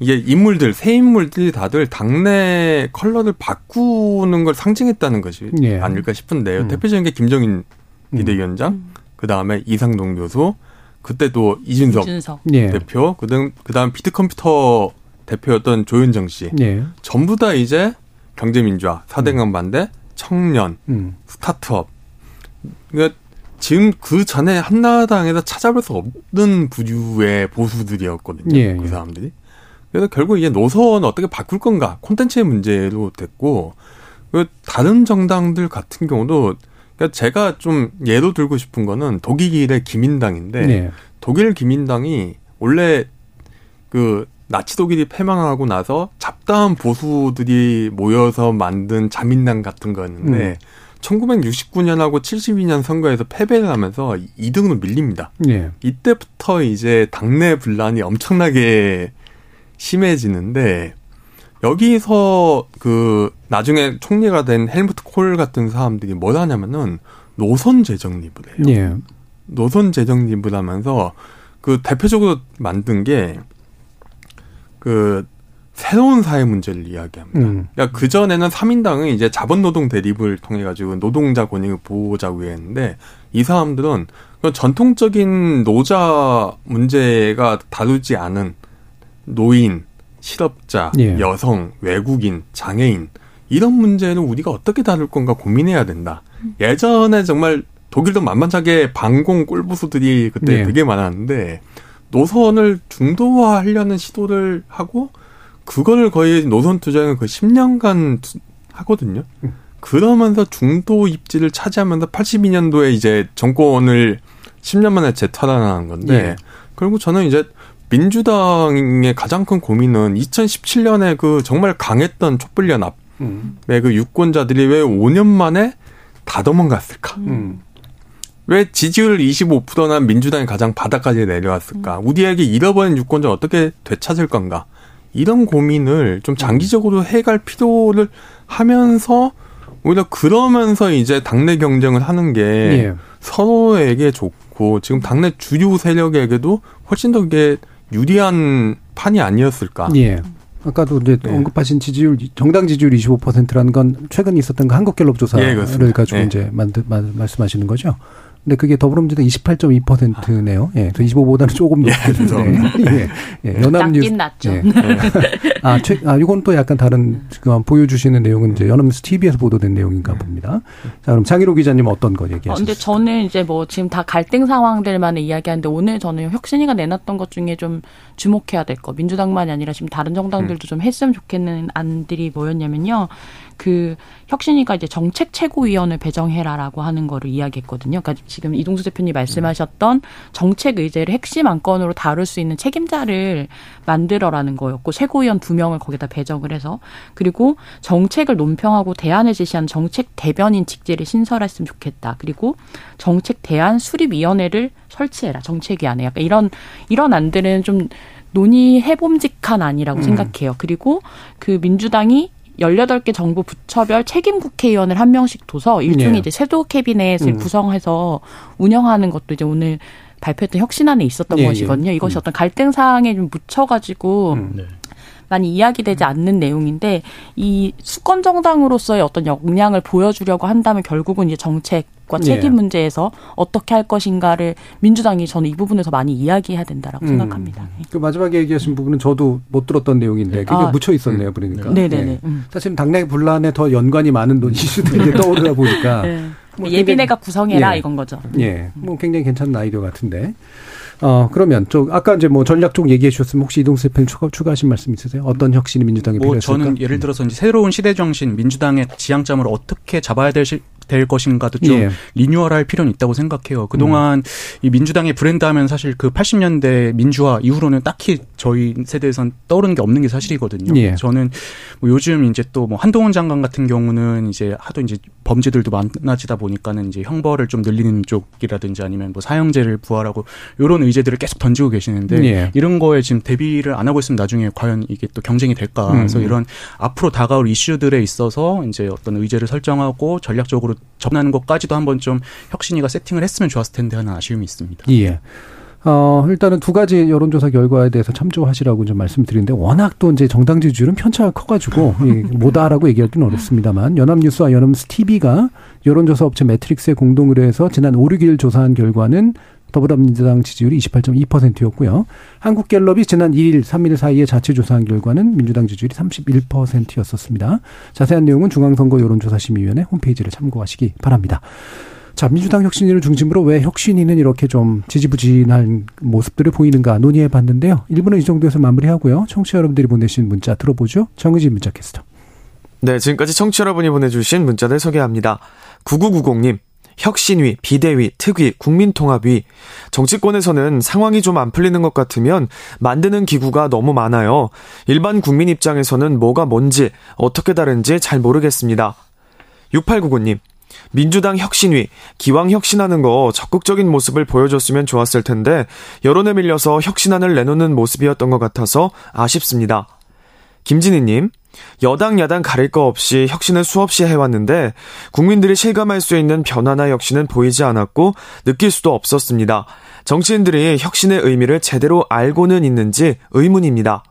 이게 인물들 새 인물들이 다들 당내 컬러를 바꾸는 걸 상징했다는 것이 예. 아닐까 싶은데요. 음. 대표적인 게 김정인 비대위원장, 음. 그 다음에 이상동 교수, 그때도 이준석, 이준석. 예. 대표, 그다음 그다음 비트컴퓨터 대표였던 조현정 씨, 예. 전부 다 이제 경제민주화, 사대강 반대, 청년, 음. 스타트업. 그러니까 지금 그 전에 한나라당에서 찾아볼 수 없는 부류의 보수들이었거든요. 예, 그 예. 사람들이. 그래서 결국 이게 노선 어떻게 바꿀 건가 콘텐츠의 문제로 됐고 그 다른 정당들 같은 경우도 그러니까 제가 좀 예로 들고 싶은 거는 독일의 기민당인데 네. 독일 기민당이 원래 그 나치 독일이 패망하고 나서 잡다한 보수들이 모여서 만든 자민당 같은 거였는데 음. 1969년하고 72년 선거에서 패배를 하면서 2등으로 밀립니다. 네. 이때부터 이제 당내 분란이 엄청나게 심해지는데 여기서 그 나중에 총리가 된 헬무트 콜 같은 사람들이 뭘 하냐면은 노선 재정립을 해요. 예. 노선 재정립을 하면서 그 대표적으로 만든 게 그 새로운 사회 문제를 이야기합니다. 음. 그러니까 그 전에는 3인당은 이제 자본노동 대립을 통해 가지고 노동자 권익을 보호자고 했는데 이 사람들은 그 전통적인 노자 문제가 다루지 않은 노인, 실업자, 예. 여성, 외국인, 장애인 이런 문제는 우리가 어떻게 다룰 건가 고민해야 된다. 예전에 정말 독일도 만만하게 반공 꼴보수들이 그때 예. 되게 많았는데 노선을 중도화하려는 시도를 하고 그거를 거의 노선 투쟁을 거의 10년간 투, 하거든요. 음. 그러면서 중도 입지를 차지하면서 82년도에 이제 정권을 10년 만에 재탈환한 건데 예. 결국 저는 이제 민주당의 가장 큰 고민은 2017년에 그 정말 강했던 촛불연합의 음. 그 유권자들이 왜 5년 만에 다 도망갔을까? 음. 왜 지지율 25%난 민주당이 가장 바닥까지 내려왔을까? 음. 우리에게 잃어버린 유권자 어떻게 되찾을 건가? 이런 고민을 좀 장기적으로 해갈 필요를 하면서 오히려 그러면서 이제 당내 경쟁을 하는 게 예. 서로에게 좋고 지금 당내 주류 세력에게도 훨씬 더 그게 유리한 판이 아니었을까. 예. 아까도 이제 네. 언급하신 지지율 정당 지지율 25%라는 건 최근 있었던 그 한국갤럽 조사를 예, 가지고 네. 이제 만드, 마, 말씀하시는 거죠. 근데 그게 더불어민주당 28.2%네요. 예. 그 25보다는 조금 높은데. 예. 예. 예. 연합뉴스. 낮죠. 예. 아, 최, 아, 이건 또 약간 다른 지금 보여주시는 내용은 이제 연합뉴스 TV에서 보도된 내용인가 봅니다. 자, 그럼 장희로 기자님 어떤 거 얘기하시죠? 어, 근데 저는 이제 뭐 지금 다 갈등 상황들만을 이야기하는데 오늘 저는 혁신이가 내놨던 것 중에 좀 주목해야 될 거. 민주당만이 아니라 지금 다른 정당들도 음. 좀 했으면 좋겠는 안들이 뭐였냐면요. 그 혁신이가 이제 정책 최고위원을 배정해라라고 하는 거를 이야기했거든요. 그러니까 지금 이동수 대표님 말씀하셨던 정책 의제를 핵심 안건으로 다룰 수 있는 책임자를 만들어라는 거였고 최고위원 두 명을 거기다 배정을 해서 그리고 정책을 논평하고 대안을 제시한 정책 대변인 직제를 신설했으면 좋겠다. 그리고 정책 대안 수립 위원회를 설치해라. 정책위안에 약간 이런 이런 안들은 좀 논의해 봄직한 아니라고 음. 생각해요. 그리고 그 민주당이 열여덟 개 정부 부처별 책임 국회의원을 한 명씩 둬서 일종의 네. 이제 쇄도 캐비넷을 음. 구성해서 운영하는 것도 이제 오늘 발표했던 혁신안에 있었던 예, 것이거든요. 예. 이것이 음. 어떤 갈등 사항에 좀 묻혀가지고 음. 네. 많이 이야기되지 않는 내용인데 이 수권 정당으로서의 어떤 역량을 보여주려고 한다면 결국은 이제 정책 과 책임 예. 문제에서 어떻게 할 것인가를 민주당이 저는 이 부분에서 많이 이야기해야 된다라고 음. 생각합니다. 그 마지막에 얘기하신 부분은 저도 못 들었던 내용인데 그게 아. 묻혀 있었네요, 그러니까. 네네네. 네. 음. 사실 당내 분란에 더 연관이 많은 이슈들이 떠오르다 보니까 네. 뭐 예비내가 구성해라 예. 이건 거죠. 예, 뭐 굉장히 괜찮은 아이디어 같은데. 어, 그러면 좀 아까 이제 뭐 전략 쪽 얘기해 주셨으면 혹시 이동수 대표님 추가, 추가하신 말씀 있으세요? 어떤 혁신이 민주당에 뭐 필요했을까? 저는 예를 들어서 이제 새로운 시대 정신, 민주당의 지향점을 어떻게 잡아야 될, 될 것인가도 좀 예. 리뉴얼할 필요는 있다고 생각해요. 그동안 음. 이 민주당의 브랜드 하면 사실 그 80년대 민주화 이후로는 딱히 저희 세대에선 떠오르는 게 없는 게 사실이거든요. 예. 저는 뭐 요즘 이제 또 뭐 한동훈 장관 같은 경우는 이제 하도 이제 범죄들도 많아지다 보니까는 이제 형벌을 좀 늘리는 쪽이라든지 아니면 뭐 사형제를 부활하고 요런 의제들을 계속 던지고 계시는데 예. 이런 거에 지금 대비를 안 하고 있으면 나중에 과연 이게 또 경쟁이 될까. 음. 그래서 이런 앞으로 다가올 이슈들에 있어서 이제 어떤 의제를 설정하고 전략적으로 접근하는 것까지도 한번 좀 혁신이가 세팅을 했으면 좋았을 텐데 하는 아쉬움이 있습니다. 예. 어, 일단은 두 가지 여론조사 결과에 대해서 참조하시라고 좀 말씀드리는데 워낙 또 이제 정당 지지율은 편차가 커가지고 뭐다라고 <laughs> 얘기하기는 어렵습니다만 연합뉴스와 연합뉴스 TV가 여론조사 업체 매트릭스에 공동 의뢰해서 지난 5, 6일 조사한 결과는 더불어민주당 지지율이 28.2%였고요. 한국갤럽이 지난 1일, 3일 사이에 자체 조사한 결과는 민주당 지지율이 31%였었습니다. 자세한 내용은 중앙선거 여론조사심의위원회 홈페이지를 참고하시기 바랍니다. 자, 민주당 혁신위를 중심으로 왜 혁신위는 이렇게 좀 지지부진한 모습들을 보이는가 논의해 봤는데요. 1부는 이 정도에서 마무리하고요. 청취자 여러분들이 보내신 문자 들어보죠. 정의진 문자 캐스터. 네, 지금까지 청취자 여러분이 보내주신 문자들 소개합니다. 9990님, 혁신위, 비대위, 특위, 국민통합위. 정치권에서는 상황이 좀 안 풀리는 것 같으면 만드는 기구가 너무 많아요. 일반 국민 입장에서는 뭐가 뭔지, 어떻게 다른지 잘 모르겠습니다. 6899님, 민주당 혁신위, 기왕 혁신하는 거 적극적인 모습을 보여줬으면 좋았을 텐데, 여론에 밀려서 혁신안을 내놓는 모습이었던 것 같아서 아쉽습니다. 김진희님, 여당, 야당 가릴 거 없이 혁신을 수없이 해왔는데 국민들이 실감할 수 있는 변화나 혁신은 보이지 않았고 느낄 수도 없었습니다. 정치인들이 혁신의 의미를 제대로 알고는 있는지 의문입니다.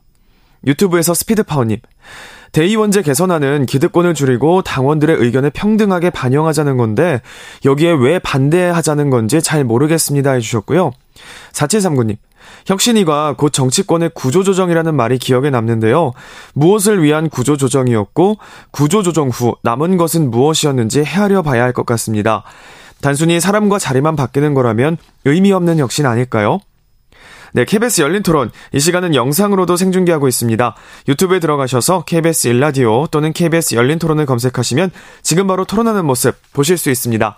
유튜브에서 스피드파워님. 대의원제 개선안은 기득권을 줄이고 당원들의 의견을 평등하게 반영하자는 건데 여기에 왜 반대하자는 건지 잘 모르겠습니다 해주셨고요. 4739님. 혁신이가 곧 정치권의 구조조정이라는 말이 기억에 남는데요. 무엇을 위한 구조조정이었고 구조조정 후 남은 것은 무엇이었는지 헤아려 봐야 할 것 같습니다. 단순히 사람과 자리만 바뀌는 거라면 의미 없는 혁신 아닐까요? 네, KBS 열린 토론. 이 시간은 영상으로도 생중계하고 있습니다. 유튜브에 들어가셔서 KBS 일라디오 또는 KBS 열린 토론을 검색하시면 지금 바로 토론하는 모습 보실 수 있습니다.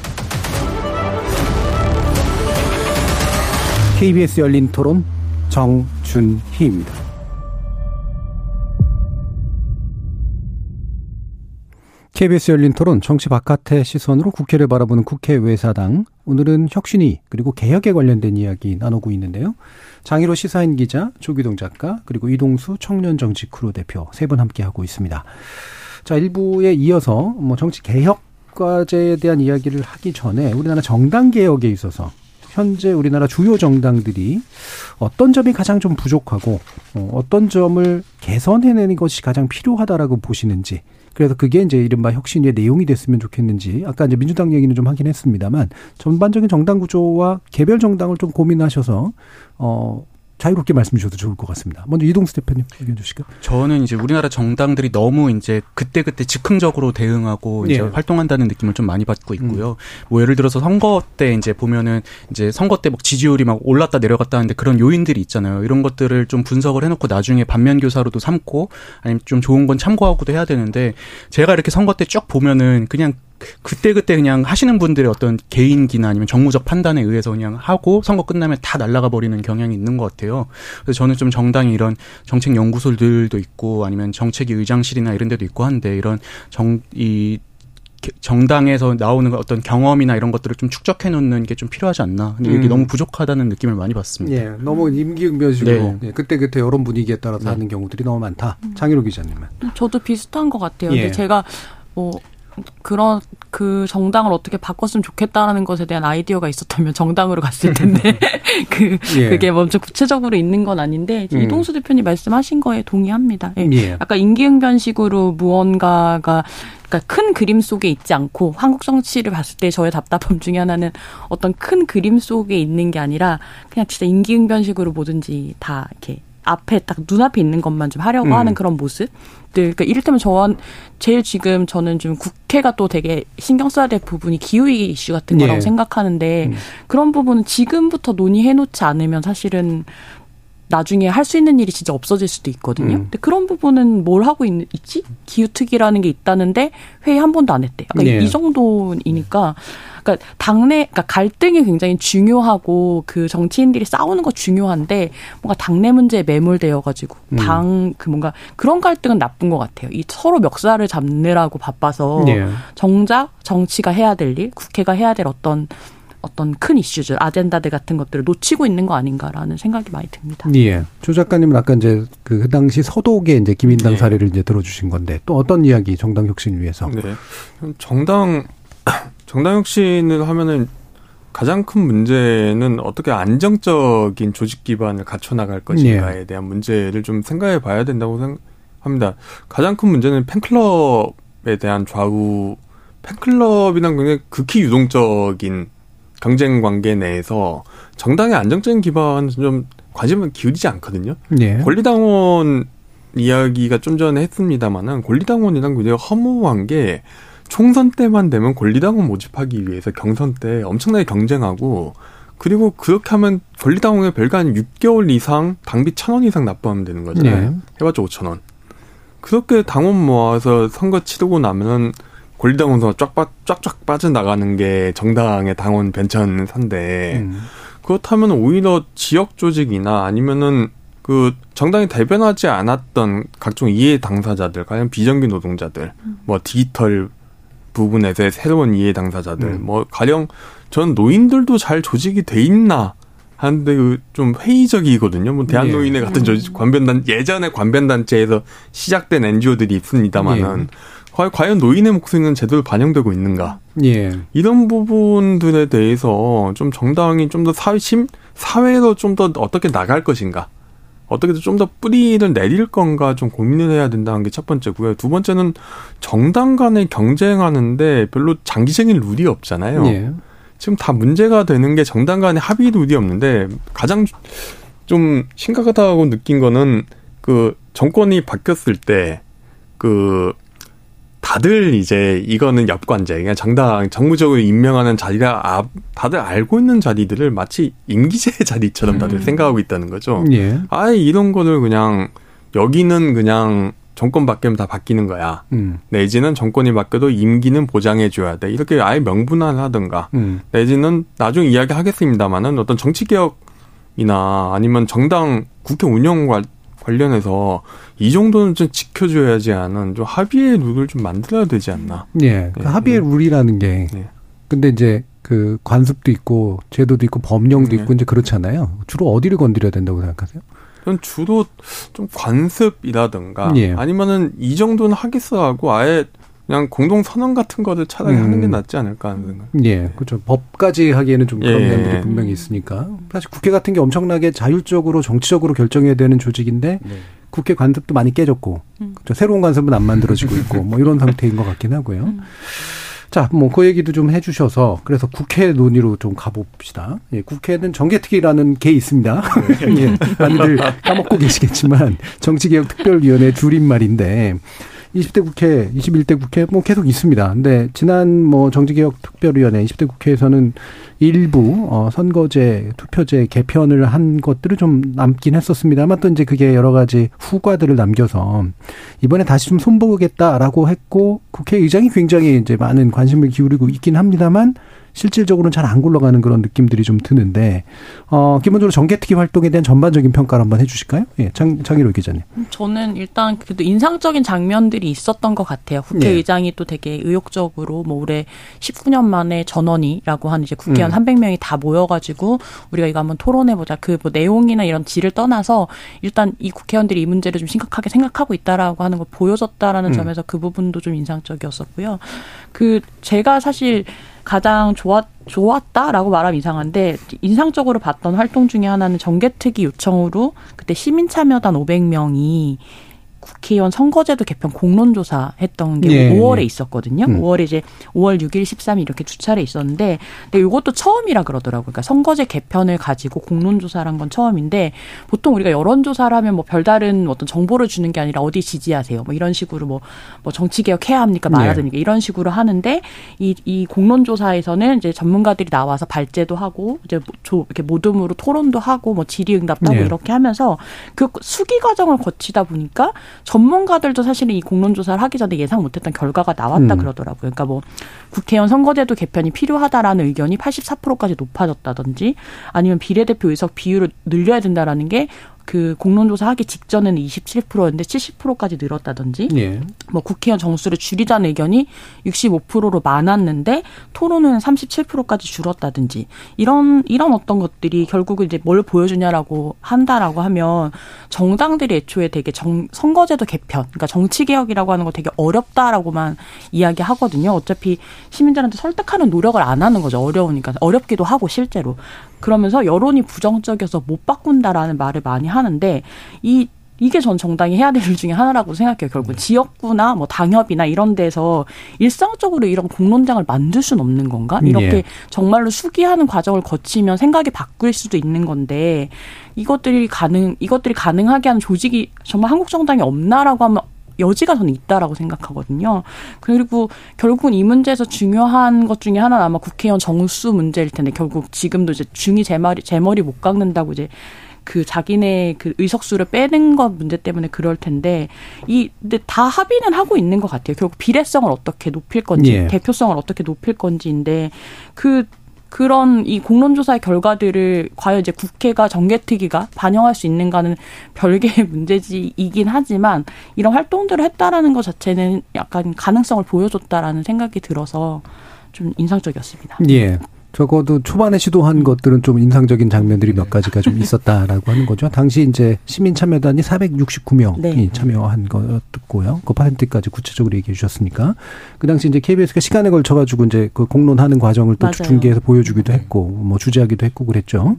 KBS 열린 토론 정준희입니다. KBS 열린 토론 정치 바깥의 시선으로 국회를 바라보는 국회 외사당 오늘은 혁신위 그리고 개혁에 관련된 이야기 나누고 있는데요. 장일호 시사인 기자, 조귀동 작가 그리고 이동수 청년 정치 크루 대표 세 분 함께 하고 있습니다. 자, 일부에 이어서 뭐 정치 개혁 과제에 대한 이야기를 하기 전에 우리나라 정당 개혁에 있어서 현재 우리나라 주요 정당들이 어떤 점이 가장 좀 부족하고 어, 어떤 점을 개선해내는 것이 가장 필요하다라고 보시는지 그래서 그게 이제 이른바 혁신의 내용이 됐으면 좋겠는지 아까 이제 민주당 얘기는 좀 하긴 했습니다만 전반적인 정당 구조와 개별 정당을 좀 고민하셔서 어 자유롭게 말씀 주셔도 좋을 것 같습니다. 먼저 이동수 대표님 의견 주시죠. 저는 이제 우리나라 정당들이 너무 이제 그때그때 즉흥적으로 대응하고 이제 예. 활동한다는 느낌을 좀 많이 받고 있고요. 음. 뭐 예를 들어서 선거 때 이제 보면은 이제 선거 때 막 지지율이 막 올랐다 내려갔다 하는데 그런 요인들이 있잖아요. 이런 것들을 좀 분석을 해놓고 나중에 반면 교사로도 삼고 아니면 좀 좋은 건 참고하고도 해야 되는데 제가 이렇게 선거 때 쭉 보면은 그냥 그때 그때 그냥 하시는 분들의 어떤 개인기나 아니면 정무적 판단에 의해서 그냥 하고 선거 끝나면 다 날아가 버리는 경향이 있는 것 같아요. 그래서 저는 좀 정당이 이런 정책 연구소들도 있고 아니면 정책위 의장실이나 이런 데도 있고 한데 이런 정 이 정당에서 나오는 어떤 경험이나 이런 것들을 좀 축적해 놓는 게 좀 필요하지 않나. 근데 이게 음. 너무 부족하다는 느낌을 많이 받습니다. 예, 너무 임기응변식으로 네. 예, 그때 그때 여론 분위기에 따라서 네. 하는 경우들이 너무 많다. 장희로 기자님은. 저도 비슷한 것 같아요. 예. 근데 제가 뭐 그런 그 정당을 어떻게 바꿨으면 좋겠다라는 것에 대한 아이디어가 있었다면 정당으로 갔을 텐데 <laughs> 그 예. 그게 먼저 구체적으로 있는 건 아닌데 음. 이동수 대표님 말씀하신 거에 동의합니다. 예. 예. 아까 임기응변식으로 무언가가 그러니까 큰 그림 속에 있지 않고 한국 정치를 봤을 때 저의 답답함 중에 하나는 어떤 큰 그림 속에 있는 게 아니라 그냥 진짜 임기응변식으로 뭐든지 다 이렇게 앞에 딱 눈앞에 있는 것만 좀 하려고 음. 하는 그런 모습. 그러니까 이를테면 저한 제일 지금 저는 좀 국회가 또 되게 신경 써야 될 부분이 기후위기 이슈 같은 거라고 예. 생각하는데 음. 그런 부분은 지금부터 논의해 놓지 않으면 사실은 나중에 할 수 있는 일이 진짜 없어질 수도 있거든요. 음. 근데 그런 부분은 뭘 하고 있, 지 기후특위라는 게 있다는데 회의 한 번도 안 했대. 약간 네. 이 정도이니까. 그러니까 당내 그러니까 갈등이 굉장히 중요하고 그 정치인들이 싸우는 거 중요한데 뭔가 당내 문제에 매몰되어 가지고 음. 당그 뭔가 그런 갈등은 나쁜 것 같아요. 이 서로 멱살을 잡느라고 바빠서 네. 정작 정치가 해야 될 일, 국회가 해야 될 어떤 어떤 큰 이슈들, 아젠다들 같은 것들을 놓치고 있는 거 아닌가라는 생각이 많이 듭니다. 예. 조 작가님은 아까 이제 그 당시 서독의 이제 김인당 네. 사례를 이제 들어주신 건데 또 어떤 이야기 정당 혁신을 위해서? 네. 정당 <coughs> 정당 혁신을 하면은 가장 큰 문제는 어떻게 안정적인 조직 기반을 갖춰 나갈 것인가에 네. 대한 문제를 좀 생각해 봐야 된다고 생각합니다. 가장 큰 문제는 팬클럽에 대한 좌우 팬클럽이란 굉장히 극히 유동적인 경쟁 관계 내에서 정당의 안정적인 기반은 좀 관심을 기울이지 않거든요. 네. 권리당원 이야기가 좀 전에 했습니다만은 권리당원이란 굉장히 허무한 게 총선 때만 되면 권리당원 모집하기 위해서 경선 때 엄청나게 경쟁하고 그리고 그렇게 하면 권리당원에 별거 아닌 6개월 이상 당비 1,000원 이상 납부하면 되는 거잖아요. 네. 해봤자 5,000원. 그렇게 당원 모아서 선거 치르고 나면은 권리당원서 쫙, 빠, 쫙쫙 빠져나가는 게 정당의 당원 변천 산데, 음. 그렇다면 오히려 지역 조직이나 아니면은 그 정당이 대변하지 않았던 각종 이해 당사자들, 과연 비정규 노동자들, 음. 뭐 디지털 부분에서의 새로운 이해 당사자들, 음. 뭐 가령 전 노인들도 잘 조직이 돼 있나 하는데 그좀 회의적이거든요. 뭐 대한노인회 네. 같은 조직 관변단 예전에 관변단체에서 시작된 NGO들이 있습니다만은 네. 과연 노인의 목소리는 제대로 반영되고 있는가? 예. 이런 부분들에 대해서 좀 정당이 좀 더 사회심 사회로 좀 더 어떻게 나갈 것인가? 어떻게 좀 더 뿌리를 내릴 건가 좀 고민을 해야 된다는 게 첫 번째고요. 두 번째는 정당 간에 경쟁하는데 별로 장기적인 룰이 없잖아요. 예. 지금 다 문제가 되는 게 정당 간에 합의 룰이 없는데 가장 좀 심각하다고 느낀 거는 그 정권이 바뀌었을 때그 다들 이제 이거는 엽관제, 그냥 정당 정무적으로 임명하는 자리가 아, 다들 알고 있는 자리들을 마치 임기제 <laughs> 자리처럼 다들 음. 생각하고 있다는 거죠. 예. 아예 이런 거를 그냥 여기는 그냥 정권 바뀌면 다 바뀌는 거야. 음. 내지는 정권이 바뀌어도 임기는 보장해 줘야 돼. 이렇게 아예 명분화를 하든가. 음. 내지는 나중에 이야기 하겠습니다만은 어떤 정치 개혁이나 아니면 정당 국회 운영과 관련해서 이 정도는 좀 지켜줘야지 않은 좀 합의의 룰을 좀 만들어야 되지 않나. 예. 그 네. 합의의 룰이라는 게. 네. 근데 이제 그 관습도 있고 제도도 있고 법령도 네. 있고 이제 그렇잖아요. 주로 어디를 건드려야 된다고 생각하세요? 전 주로 좀 관습이라든가 예. 아니면은 이 정도는 하겠어 하고 아예 그냥 공동 선언 같은 거를 차라리 음. 하는 게 낫지 않을까 하는 생각. 예, 그렇죠. 법까지 하기에는 좀 그런 예. 면들이 분명히 있으니까. 사실 국회 같은 게 엄청나게 자율적으로 정치적으로 결정해야 되는 조직인데 네. 국회 관습도 많이 깨졌고, 음. 그렇죠. 새로운 관습은 안 만들어지고 있고, 뭐 이런 상태인 것 같긴 하고요. 음. 자, 뭐 그 얘기도 좀 해주셔서 그래서 국회 논의로 좀 가봅시다. 예, 국회는 정개특위라는 게 있습니다. 네. <laughs> 예, 많이들 까먹고 계시겠지만 정치개혁특별위원회 줄임말인데 20대 국회, 21대 국회 뭐 계속 있습니다. 근데 지난 뭐 정치개혁 특별위원회 20대 국회에서는 일부 어 선거제, 투표제 개편을 한 것들을 좀 남긴 했었습니다만 또 이제 그게 여러 가지 후과들을 남겨서 이번에 다시 좀 손보겠다라고 했고 국회의장이 굉장히 이제 많은 관심을 기울이고 있긴 합니다만 실질적으로는 잘 안 굴러가는 그런 느낌들이 좀 드는데 어 기본적으로 정개특위 활동에 대한 전반적인 평가를 한번 해주실까요? 예, 장 장희로 기자님. 저는 일단 그래도 인상적인 장면들이 있었던 것 같아요. 국회의장이 네. 또 되게 의욕적으로 뭐 올해 19년 만에 전원이라고 한 이제 국회의원 음. 300명이 다 모여가지고 우리가 이거 한번 토론해보자. 그 뭐 내용이나 이런 질을 떠나서 일단 이 국회의원들이 이 문제를 좀 심각하게 생각하고 있다라고 하는 걸 보여줬다라는 음. 점에서 그 부분도 좀 인상적이었었고요. 그 제가 사실 가장 좋았 좋았다라고 말하면 이상한데 인상적으로 봤던 활동 중에 하나는 정개특위 요청으로 그때 시민참여단 500명이 국회의원 선거제도 개편 공론조사 했던 게 예, 5월에 예. 있었거든요. 음. 5월에 이제 5월 6일, 13일 이렇게 두 차례 있었는데, 근데 이것도 처음이라 그러더라고요. 그러니까 선거제 개편을 가지고 공론조사를 한 건 처음인데, 보통 우리가 여론조사를 하면 뭐 별다른 어떤 정보를 주는 게 아니라 어디 지지하세요. 뭐 이런 식으로 뭐, 뭐 정치개혁 해야 합니까? 말아야 됩니까? 예. 이런 식으로 하는데, 이, 이 공론조사에서는 이제 전문가들이 나와서 발제도 하고, 이제 조, 이렇게 모둠으로 토론도 하고, 뭐 질의응답도 하고 예. 이렇게 하면서 그 수기 과정을 거치다 보니까 전문가들도 사실은 이 공론조사를 하기 전에 예상 못했던 결과가 나왔다 음. 그러더라고요. 그러니까 뭐 국회의원 선거제도 개편이 필요하다라는 의견이 84%까지 높아졌다든지 아니면 비례대표 의석 비율을 늘려야 된다라는 게 그 공론조사 하기 직전에는 27%였는데 70%까지 늘었다든지 예. 뭐 국회의원 정수를 줄이자는 의견이 65%로 많았는데 토론은 37%까지 줄었다든지 이런 이런 어떤 것들이 결국은 이제 뭘 보여주냐라고 한다라고 하면 정당들이 애초에 되게 정, 선거제도 개편 그러니까 정치 개혁이라고 하는 거 되게 어렵다라고만 이야기하거든요. 어차피 시민들한테 설득하는 노력을 안 하는 거죠. 어려우니까 어렵기도 하고 실제로 그러면서 여론이 부정적이어서 못 바꾼다라는 말을 많이 하는데 이 이게 전 정당이 해야 될 일 중에 하나라고 생각해요. 결국 네. 지역구나 뭐 당협이나 이런 데서 일상적으로 이런 공론장을 만들 수는 없는 건가? 이렇게 예. 정말로 수기하는 과정을 거치면 생각이 바뀔 수도 있는 건데 이것들이 가능 이것들이 가능하게 하는 조직이 정말 한국 정당이 없나라고 하면 여지가 저는 있다라고 생각하거든요. 그리고 결국은 이 문제에서 중요한 것 중에 하나는 아마 국회의원 정수 문제일 텐데 결국 지금도 이제 중이 제 머리 제 머리 못 깎는다고 이제 그 자기네 그 의석수를 빼는 것 문제 때문에 그럴 텐데 이 근데 다 합의는 하고 있는 것 같아요. 결국 비례성을 어떻게 높일 건지 예. 대표성을 어떻게 높일 건지인데 그 그런 이 공론조사의 결과들을 과연 이제 국회가 정개특위가 반영할 수 있는가는 별개의 <laughs> 문제지이긴 하지만 이런 활동들을 했다라는 것 자체는 약간 가능성을 보여줬다라는 생각이 들어서 좀 인상적이었습니다. 예. 적어도 초반에 시도한 것들은 좀 인상적인 장면들이 몇 가지가 좀 있었다라고 하는 거죠. 당시 이제 시민 참여단이 469명이 네. 참여한 거였고요. 그 퍼센트까지 구체적으로 얘기해 주셨으니까 그 당시 이제 KBS가 시간에 걸쳐 가지고 이제 그 공론하는 과정을 또 맞아요. 중계해서 보여주기도 했고 뭐 주재하기도 했고 그랬죠.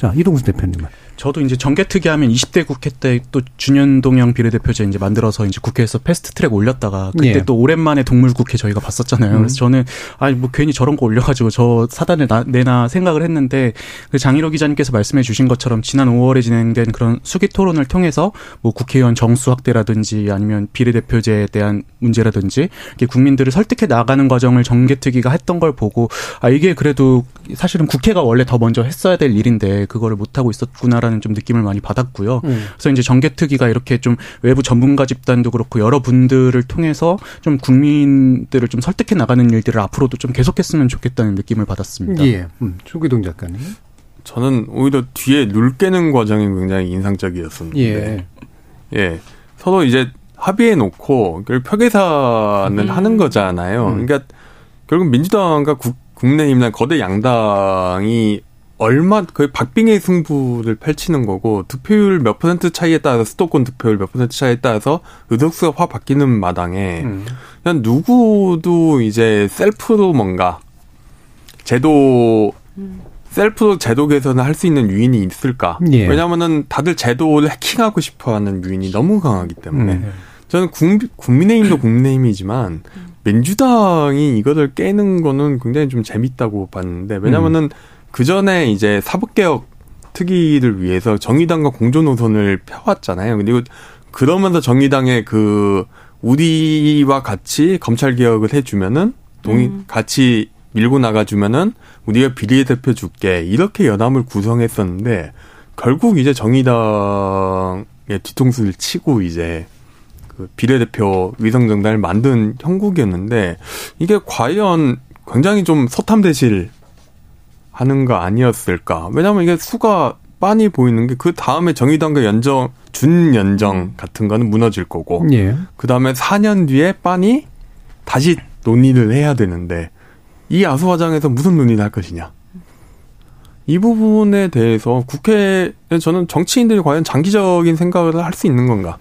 자 이동수 대표님은. 저도 이제 정개특위 하면 20대 국회 때 또 준현동형 비례대표제 이제 만들어서 이제 국회에서 패스트 트랙 올렸다가 그때 예. 또 오랜만에 동물 국회 저희가 봤었잖아요. 음. 그래서 저는 아니 뭐 괜히 저런 거 올려가지고 저 사단을 나, 내나 생각을 했는데 그 장일호 기자님께서 말씀해 주신 것처럼 지난 5월에 진행된 그런 수기 토론을 통해서 뭐 국회의원 정수 확대라든지 아니면 비례대표제에 대한 문제라든지 이렇게 국민들을 설득해 나가는 과정을 정개특위가 했던 걸 보고 아 이게 그래도 사실은 국회가 원래 더 먼저 했어야 될 일인데 그거를 못 하고 있었구나라는. 좀 느낌을 많이 받았고요. 음. 그래서 이제 정개특위가 이렇게 좀 외부 전문가 집단도 그렇고 여러 분들을 통해서 좀 국민들을 좀 설득해 나가는 일들을 앞으로도 좀 계속했으면 좋겠다는 느낌을 받았습니다. 예. 음. 조기동 작가님. 저는 오히려 뒤에 룰 깨는 과정이 굉장히 인상적이었었는데. 예. 예. 서로 이제 합의해 놓고 그걸 표계사는 음. 하는 거잖아요. 음. 그러니까 결국 민주당과 국, 국내힘이나 거대 양당이 얼마 거의 박빙의 승부를 펼치는 거고 득표율 몇 퍼센트 차이에 따라서 수도권 득표율 몇 퍼센트 차이에 따라서 의석수가 확 바뀌는 마당에 음. 그냥 누구도 이제 셀프로 뭔가 제도 음. 셀프로 제도 개선을 할 수 있는 유인이 있을까? 예. 왜냐하면은 다들 제도를 해킹하고 싶어하는 유인이 너무 강하기 때문에 음. 저는 국민의힘도 국민의힘이지만 민주당이 이거를 깨는 거는 굉장히 좀 재밌다고 봤는데 왜냐면은 음. 그 전에 이제 사법개혁 특위를 위해서 정의당과 공조 노선을 펴왔잖아요. 그리고 그러면서 정의당의 그 우리와 같이 검찰 개혁을 해주면은 동의 음. 같이 밀고 나가주면은 우리가 비례대표 줄게 이렇게 연합을 구성했었는데 결국 이제 정의당의 뒤통수를 치고 이제 그 비례대표 위성정당을 만든 형국이었는데 이게 과연 굉장히 좀 소탐대실 하는 거 아니었을까? 왜냐하면 이게 수가 빤히 보이는 게 그 다음에 정의당과 연정 준연정 같은 거는 무너질 거고 예. 그 다음에 4년 뒤에 빤히 다시 논의를 해야 되는데 이 아수화장에서 무슨 논의를 할 것이냐? 이 부분에 대해서 국회에 저는 정치인들이 과연 장기적인 생각을 할 수 있는 건가?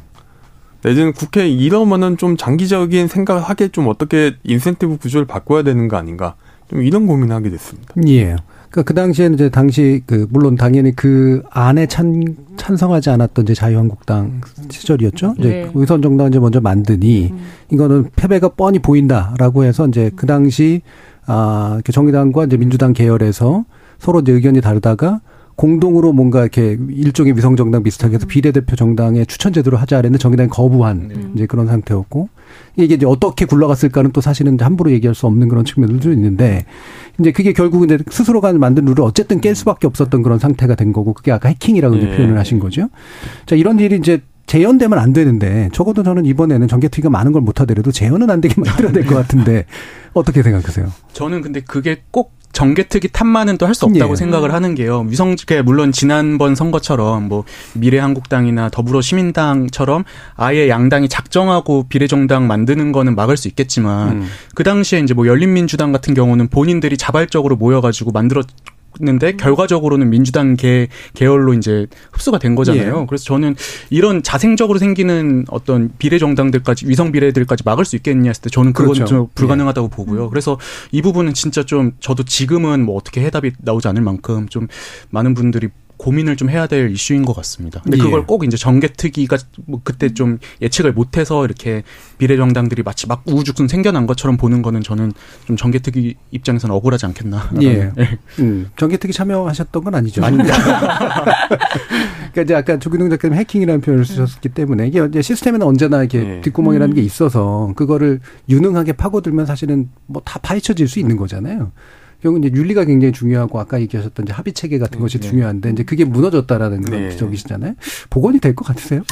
내지는 국회 이러면은 좀 장기적인 생각을 하게 좀 어떻게 인센티브 구조를 바꿔야 되는 거 아닌가? 좀 이런 고민을 하게 됐습니다. 예. 그러니까 그 당시에는 이제 당시 그 물론 당연히 그 안에 찬 찬성하지 않았던 이제 자유한국당 시절이었죠. 이제 네. 의선 정당 이제 먼저 만드니 음. 이거는 패배가 뻔히 보인다라고 해서 이제 그 당시 아 정의당과 이제 민주당 계열에서 서로 이제 의견이 다르다가 공동으로 뭔가 이렇게 일종의 위성 정당 비슷하게 해서 음. 비례대표 정당의 추천 제도를 하자 그랬는데 정의당이 거부한 네. 이제 그런 상태였고 이게 이제 어떻게 굴러갔을까는 또 사실은 함부로 얘기할 수 없는 그런 측면들도 있는데 이제 그게 결국은 이제 스스로가 만든 룰을 어쨌든 깰 수밖에 없었던 그런 상태가 된 거고 그게 아까 해킹이라고 네. 이제 표현을 하신 거죠. 자 이런 일이 이제 재연되면 안 되는데 적어도 저는 이번에는 전개특위가 많은 걸 못하더라도 재연은 안 되게 <laughs> 만들어야 될 것 같은데 어떻게 생각하세요? 저는 근데 그게 꼭 정개특위 탓만은 또 할 수 없다고 예. 생각을 하는 게요. 위성, 물론 지난번 선거처럼 뭐 미래한국당이나 더불어 시민당처럼 아예 양당이 작정하고 비례정당 만드는 거는 막을 수 있겠지만 음. 그 당시에 이제 뭐 열린민주당 같은 경우는 본인들이 자발적으로 모여가지고 만들었 는데 결과적으로는 민주당 계 계열로 이제 흡수가 된 거잖아요. 예. 그래서 저는 이런 자생적으로 생기는 어떤 비례 정당들까지 위성 비례들까지 막을 수 있겠냐 했을 때 저는 그건 그렇죠. 좀 불가능하다고 예. 보고요. 그래서 이 부분은 진짜 좀 저도 지금은 뭐 어떻게 해답이 나오지 않을 만큼 좀 많은 분들이 고민을 좀 해야 될 이슈인 것 같습니다. 근데 예. 그걸 꼭 이제 정개특위가 뭐 그때 좀 예측을 못해서 이렇게 비례정당들이 마치 막 우후죽순 생겨난 것처럼 보는 거는 저는 좀 정개특위 입장에서는 억울하지 않겠나. 예. 예. 음, 정개특위 참여하셨던 건 아니죠. 아닙니다. <laughs> 그러니까 이제 아까 조기동 작가님 해킹이라는 표현을 쓰셨기 때문에 이게 이제 시스템에는 언제나 이렇게 예. 뒷구멍이라는 음. 게 있어서 그거를 유능하게 파고들면 사실은 뭐 다 파헤쳐질 수 있는 거잖아요. 결국 이제 윤리가 굉장히 중요하고 아까 얘기하셨던 이제 합의 체계 같은 것이 네. 중요한데 이제 그게 무너졌다라는 그런 네. 지적이시잖아요. 복원이 될 것 같으세요?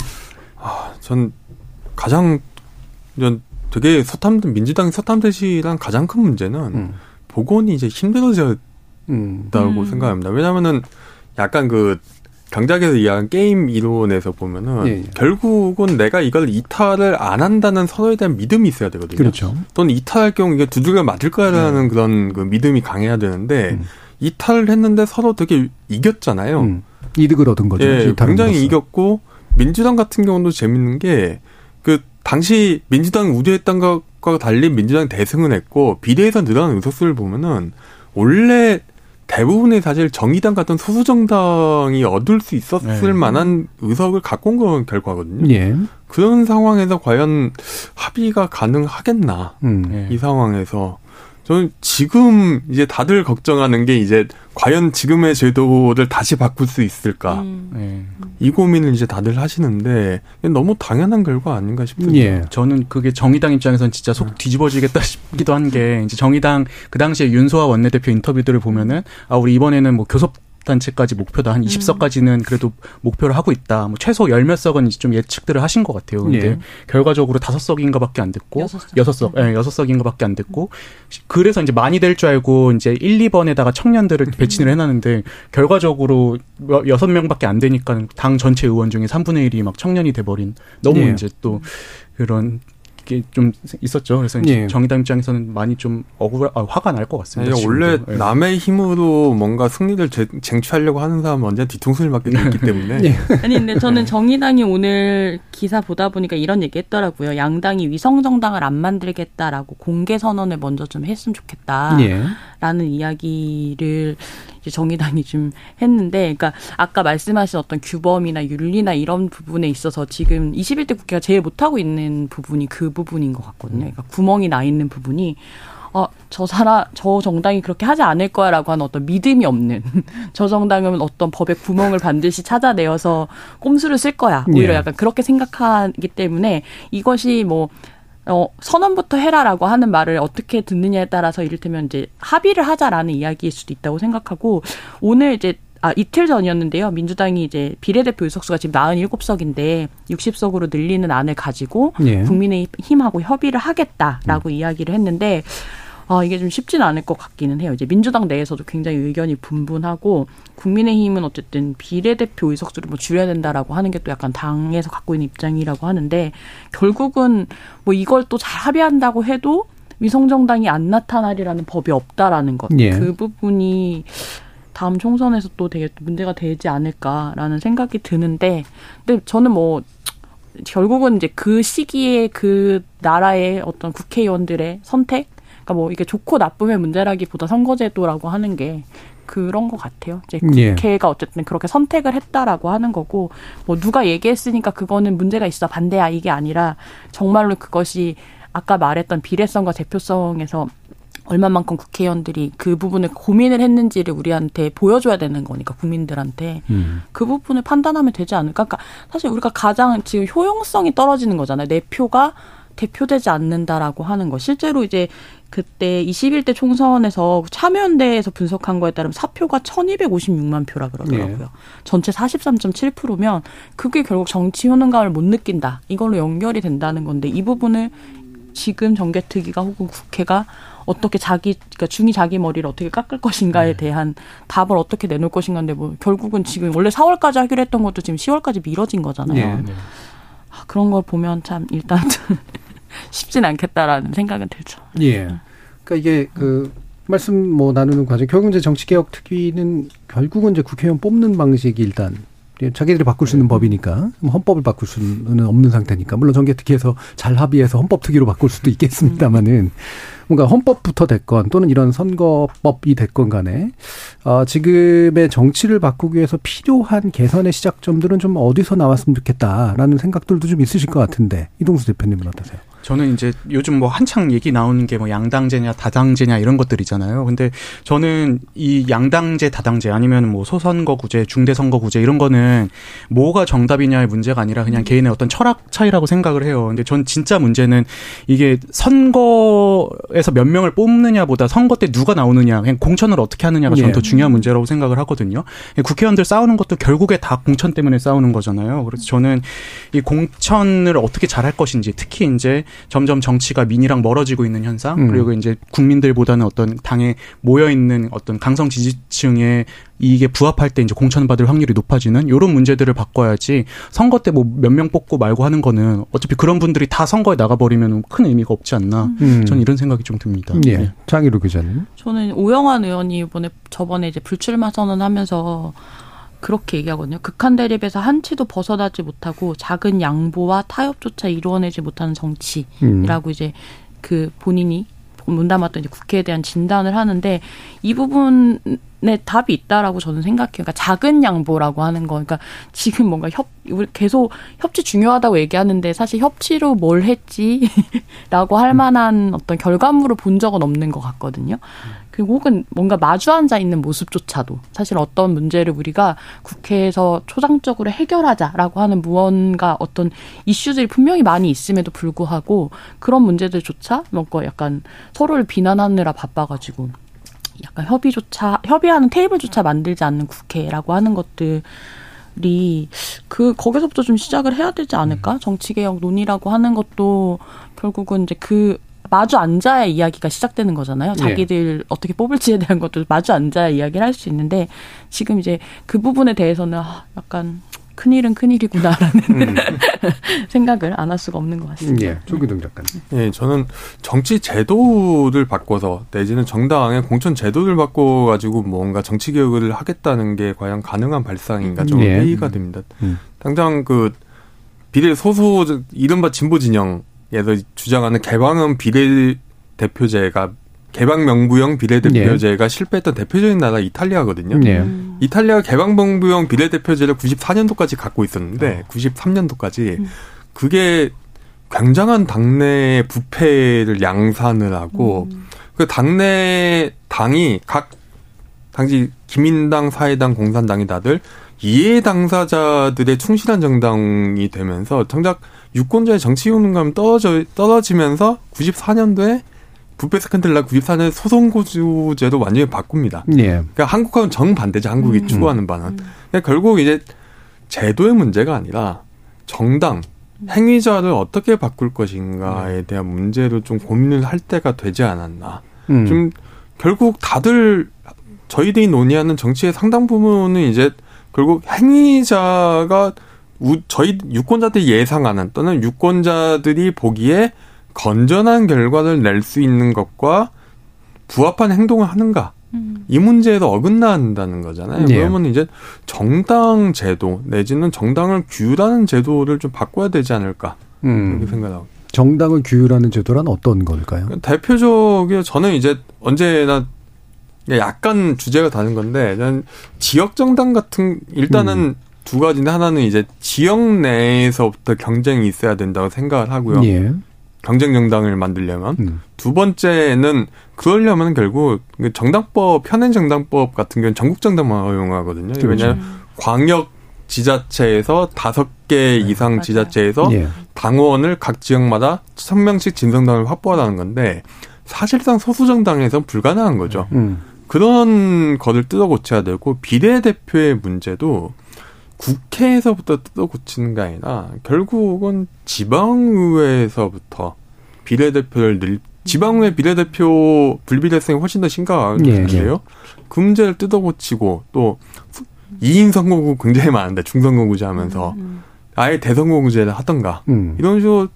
아, 전 가장 전 되게 서탐 민주당이 서탐대시랑 가장 큰 문제는 음. 복원이 이제 힘들어졌다고 음. 생각합니다. 왜냐하면은 약간 그 경작에서 이야기한 게임 이론에서 보면은 예, 예. 결국은 내가 이걸 이탈을 안 한다는 서로에 대한 믿음이 있어야 되거든요. 그렇죠. 또는 이탈할 경우 이게 두들겨 맞을 거라는 네. 그런 그 믿음이 강해야 되는데 음. 이탈을 했는데 서로 되게 이겼잖아요. 음. 이득을 얻은 거죠. 예, 굉장히 이겼고 민주당 같은 경우도 재밌는 게 그 당시 민주당이 우려했던 것과 달리 민주당이 대승을 했고 비례에서 늘어난 의석수를 보면은 원래 대부분의 사실 정의당 같은 소수 정당이 얻을 수 있었을 네. 만한 의석을 갖고 온 건 결과거든요. 예. 그런 상황에서 과연 합의가 가능하겠나? 음. 이 상황에서 저는 지금 이제 다들 걱정하는 게 이제 과연 지금의 제도를 다시 바꿀 수 있을까? 음. 네. 이 고민을 이제 다들 하시는데 너무 당연한 결과 아닌가 싶은데. 예. 저는 그게 정의당 입장에선 진짜 속 뒤집어지겠다 <laughs> 싶기도 한 게 이제 정의당 그 당시에 윤소아 원내대표 인터뷰들을 보면은 아 우리 이번에는 뭐 교섭 단체까지 목표다. 한 20석까지는 음. 그래도 목표를 하고 있다. 뭐 최소 열 몇 석은 좀 예측들을 하신 것 같아요. 근데 예. 결과적으로 다섯 석인가밖에 안 됐고 여섯 석, 예, 여섯 석인가밖에 안 됐고 그래서 이제 많이 될 줄 알고 이제 1, 2번에다가 청년들을 음. 배치를 해놨는데 결과적으로 여섯 명밖에 안 되니까 당 전체 의원 중에 3분의 1이 막 청년이 돼버린 너무 예. 이제 또 그런 게 좀 있었죠. 그래서 예. 정의당 입장에서는 많이 좀 억울, 아, 화가 날 것 같습니다. 아니, 원래 예. 남의 힘으로 뭔가 승리를 제, 쟁취하려고 하는 사람은 언제 뒤통수를 맞게 돼 있기 <laughs> 때문에. 예. 아니 근데 저는 정의당이 오늘 기사 보다 보니까 이런 얘기했더라고요. 양당이 위성 정당을 안 만들겠다라고 공개 선언을 먼저 좀 했으면 좋겠다라는 예. 이야기를 정의당이 좀 했는데, 그러니까 아까 말씀하신 어떤 규범이나 윤리나 이런 부분에 있어서 지금 21대 국회가 제일 못하고 있는 부분이 그 부분인 것 같거든요. 그러니까 구멍이 나 있는 부분이 어, 저 사람, 저 정당이 그렇게 하지 않을 거야 라고 하는 어떤 믿음이 없는 <laughs> 저 정당은 어떤 법의 구멍을 반드시 찾아내어서 꼼수를 쓸 거야. 오히려 예. 약간 그렇게 생각하기 때문에 이것이 뭐 어, 선언부터 해라라고 하는 말을 어떻게 듣느냐에 따라서 이를테면 이제 합의를 하자라는 이야기일 수도 있다고 생각하고 오늘 이제 아, 이틀 전이었는데요. 민주당이 이제 비례대표 의석수가 지금 47석인데 60석으로 늘리는 안을 가지고 예. 국민의힘하고 협의를 하겠다라고 음. 이야기를 했는데 아, 이게 좀 쉽지는 않을 것 같기는 해요. 이제 민주당 내에서도 굉장히 의견이 분분하고 국민의힘은 어쨌든 비례대표 의석수를 뭐 줄여야 된다라고 하는 게 또 약간 당에서 갖고 있는 입장이라고 하는데 결국은 뭐 이걸 또 잘 합의한다고 해도 위성정당이 안 나타나리라는 법이 없다라는 것. 예. 그 부분이 다음 총선에서 또 되게 문제가 되지 않을까라는 생각이 드는데 근데 저는 뭐 결국은 이제 그 시기에 그 나라의 어떤 국회의원들의 선택 그러니까 뭐 이게 좋고 나쁨의 문제라기보다 선거제도라고 하는 게 그런 것 같아요. 이제 예. 국회가 어쨌든 그렇게 선택을 했다라고 하는 거고 뭐 누가 얘기했으니까 그거는 문제가 있어 반대야 이게 아니라 정말로 그것이 아까 말했던 비례성과 대표성에서 얼마만큼 국회의원들이 그 부분을 고민을 했는지를 우리한테 보여줘야 되는 거니까 국민들한테 음. 그 부분을 판단하면 되지 않을까? 그러니까 사실 우리가 가장 지금 효용성이 떨어지는 거잖아요. 내 표가 대표되지 않는다라고 하는 거. 실제로 이제 그때 21대 총선에서 참여연대에서 분석한 거에 따르면 사표가 1256만 표라 그러더라고요. 네. 전체 43.7%면 그게 결국 정치 효능감을 못 느낀다. 이걸로 연결이 된다는 건데 이 부분을 지금 정개특위가 혹은 국회가 어떻게 자기 그러니까 중이 자기 머리를 어떻게 깎을 것인가에 네. 대한 답을 어떻게 내놓을 것인가인데 뭐 결국은 지금 원래 4월까지 하기로 했던 것도 지금 10월까지 미뤄진 거잖아요. 네. 네. 아, 그런 걸 보면 참 일단 <laughs> 쉽진 않겠다라는 생각은 들죠. 예. 그러니까 이게 그 말씀 뭐 나누는 과정 결국 이제 정치개혁 특위는 결국은 이제 국회의원 뽑는 방식이 일단 자기들이 바꿀 수 있는 법이니까 헌법을 바꿀 수는 없는 상태니까 물론 정개특위에서 잘 합의해서 헌법특위로 바꿀 수도 있겠습니다만은 뭔가 헌법부터 됐건 또는 이런 선거법이 됐건 간에 어, 지금의 정치를 바꾸기 위해서 필요한 개선의 시작점들은 좀 어디서 나왔으면 좋겠다라는 생각들도 좀 있으실 것 같은데 이동수 대표님은 어떠세요? 저는 이제 요즘 뭐 한창 얘기 나오는 게 뭐 양당제냐 다당제냐 이런 것들이잖아요. 근데 저는 이 양당제 다당제 아니면 뭐 소선거구제 중대선거구제 이런 거는 뭐가 정답이냐의 문제가 아니라 그냥 개인의 어떤 철학 차이라고 생각을 해요. 근데 전 진짜 문제는 이게 선거에서 몇 명을 뽑느냐보다 선거 때 누가 나오느냐 그냥 공천을 어떻게 하느냐가 저는 예. 더 중요한 문제라고 생각을 하거든요. 국회의원들 싸우는 것도 결국에 다 공천 때문에 싸우는 거잖아요. 그래서 저는 이 공천을 어떻게 잘할 것인지 특히 이제 점점 정치가 민이랑 멀어지고 있는 현상 음. 그리고 이제 국민들보다는 어떤 당에 모여 있는 어떤 강성 지지층의 이게 부합할 때 이제 공천을 받을 확률이 높아지는 이런 문제들을 바꿔야지 선거 때 뭐 몇 명 뽑고 말고 하는 거는 어차피 그런 분들이 다 선거에 나가버리면 큰 의미가 없지 않나 음. 저는 이런 생각이 좀 듭니다. 예. 네. 장희로 기자님. 저는 오영환 의원이 이번에 저번에 이제 불출마 선언하면서 그렇게 얘기하거든요. 극한 대립에서 한치도 벗어나지 못하고 작은 양보와 타협조차 이루어내지 못하는 정치라고 음. 이제 그 본인이 문담았던 이제 국회에 대한 진단을 하는데 이 부분에 답이 있다라고 저는 생각해요. 그러니까 작은 양보라고 하는 거. 그러니까 지금 뭔가 협 계속 협치 중요하다고 얘기하는데 사실 협치로 뭘 했지라고 <laughs> 할 만한 어떤 결과물을 본 적은 없는 것 같거든요. 그리고 혹은 뭔가 마주 앉아 있는 모습조차도 사실 어떤 문제를 우리가 국회에서 초당적으로 해결하자라고 하는 무언가 어떤 이슈들이 분명히 많이 있음에도 불구하고 그런 문제들조차 뭔가 약간 서로를 비난하느라 바빠가지고 약간 협의조차 협의하는 테이블조차 만들지 않는 국회라고 하는 것들 그 거기서부터 좀 시작을 해야 되지 않을까? 정치 개혁 논의라고 하는 것도 결국은 이제 그 마주 앉아야 이야기가 시작되는 거잖아요. 네. 자기들 네. 어떻게 뽑을지에 대한 것도 마주 앉아야 이야기를 할 수 있는데 지금 이제 그 부분에 대해서는 아, 약간 큰일은 큰일이구나라는 음. <laughs> 생각을 안 할 수가 없는 것 같습니다. 예, 조기동 작가님. 예, 저는 정치 제도를 바꿔서 내지는 정당의 공천 제도를 바꿔 가지고 뭔가 정치 개혁을 하겠다는 게 과연 가능한 발상인가 좀 예. 회의가 됩니다. 음. 당장 그 비례 소수 이른바 진보 진영 에서 주장하는 개방형 비례대표제가 개방 명부형 비례대표제가 네. 실패했던 대표적인 나라 이탈리아거든요. 네. 음. 이탈리아가 개방 명부형 비례대표제를 94년도까지 갖고 있었는데 어. 93년도까지 음. 그게 굉장한 당내 부패를 양산을 하고 음. 그 당내 당이 각 당시 기민당, 사회당, 공산당이 다들 이해 당사자들의 충실한 정당이 되면서 정작 유권자의 정치 효능감 떨어져 떨어지면서 94년도에 부패 스캔들 날 94년 소송고주제도 완전히 바꿉니다. 예. 그러니까 한국하고는 정반대죠. 한국이 음. 추구하는 바는. 음. 그러니까 결국 이제 제도의 문제가 아니라 정당, 행위자를 어떻게 바꿀 것인가에 대한 문제로 좀 고민을 할 때가 되지 않았나. 음. 좀 결국 다들 저희들이 논의하는 정치의 상당 부분은 이제 결국 행위자가 우, 저희 유권자들이 예상하는 또는 유권자들이 보기에 건전한 결과를 낼 수 있는 것과 부합한 행동을 하는가 음. 이 문제에도 어긋난다는 거잖아요. 네. 그러면 이제 정당 제도 내지는 정당을 규율하는 제도를 좀 바꿔야 되지 않을까 음. 그렇게 생각하고. 정당을 규율하는 제도란 어떤 걸까요? 대표적으로 저는 이제 언제나 약간 주제가 다른 건데 저는 지역 정당 같은 일단은 음. 두 가지인데 하나는 이제 지역 내에서부터 경쟁이 있어야 된다고 생각을 하고요. 예. 경쟁 정당을 만들려면 음. 두 번째는 그러려면 결국 그 정당법 현행 정당법 같은 경우는 전국 정당만 허용하거든요. 그렇죠. 왜냐하면 광역 지자체에서 다섯 개 네, 이상 맞아요. 지자체에서 예. 당원을 각 지역마다 천 명씩 진성당을 확보하라는 건데 사실상 소수 정당에선 불가능한 거죠. 음. 그런 거를 뜯어 고쳐야 되고 비례대표의 문제도 국회에서부터 뜯어 고치는 게 아니라 결국은 지방의회에서부터 비례대표를 늘 지방의회 비례대표 불비례성이 훨씬 더 심각한데요. 예, 예. 그 문제를 뜯어 고치고 또 2인 선거구 굉장히 많은데 중선거구제 하면서 음, 음. 아예 대선거구제를 하던가 음. 이런 식으로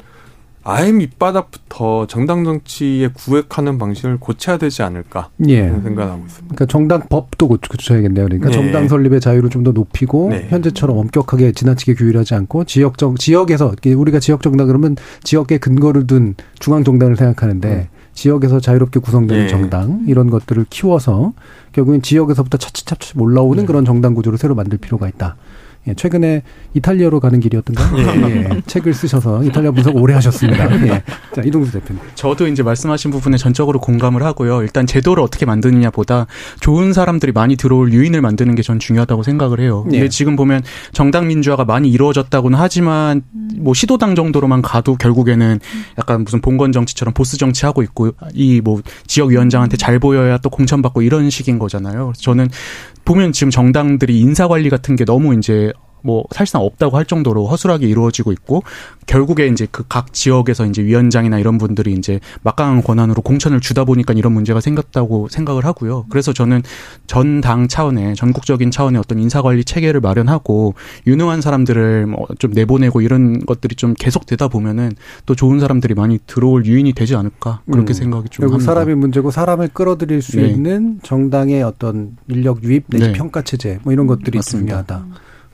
아예 밑바닥부터 정당 정치에 구획하는 방식을 고쳐야 되지 않을까 예. 생각하고 있습니다. 그러니까 정당 법도 고쳐야겠네요. 그러니까 네. 정당 설립의 자유를 좀 더 높이고 네. 현재처럼 엄격하게 지나치게 규율하지 않고 지역적 지역에서 우리가 지역 정당 그러면 지역에 근거를 둔 중앙 정당을 생각하는데 음. 지역에서 자유롭게 구성되는 네. 정당 이런 것들을 키워서 결국엔 지역에서부터 차츰차츰 올라오는 네. 그런 정당 구조를 새로 만들 필요가 있다. 예, 최근에 이탈리아로 가는 길이었던가? 예. 예, 책을 쓰셔서 이탈리아 분석 오래 하셨습니다. <laughs> 예. 자, 이동수 대표님. 저도 이제 말씀하신 부분에 전적으로 공감을 하고요. 일단 제도를 어떻게 만드느냐 보다 좋은 사람들이 많이 들어올 유인을 만드는 게 전 중요하다고 생각을 해요. 근데 예. 지금 보면 정당 민주화가 많이 이루어졌다고는 하지만 뭐 시도당 정도로만 가도 결국에는 약간 무슨 봉건 정치처럼 보스 정치 하고 있고 이 뭐 지역 위원장한테 잘 보여야 또 공천받고 이런 식인 거잖아요. 그래서 저는 보면 지금 정당들이 인사 관리 같은 게 너무 이제 뭐 사실상 없다고 할 정도로 허술하게 이루어지고 있고 결국에 이제 그 각 지역에서 이제 위원장이나 이런 분들이 이제 막강한 권한으로 공천을 주다 보니까 이런 문제가 생겼다고 생각을 하고요. 그래서 저는 전 당 차원의 전국적인 차원의 어떤 인사 관리 체계를 마련하고 유능한 사람들을 뭐 좀 내보내고 이런 것들이 좀 계속 되다 보면은 또 좋은 사람들이 많이 들어올 유인이 되지 않을까 그렇게 음. 생각이 좀 결국 합니다. 사람이 문제고 사람을 끌어들일 수 네. 있는 정당의 어떤 인력 유입 내지 네. 평가 체제 뭐 이런 것들이 맞습니다. 중요하다.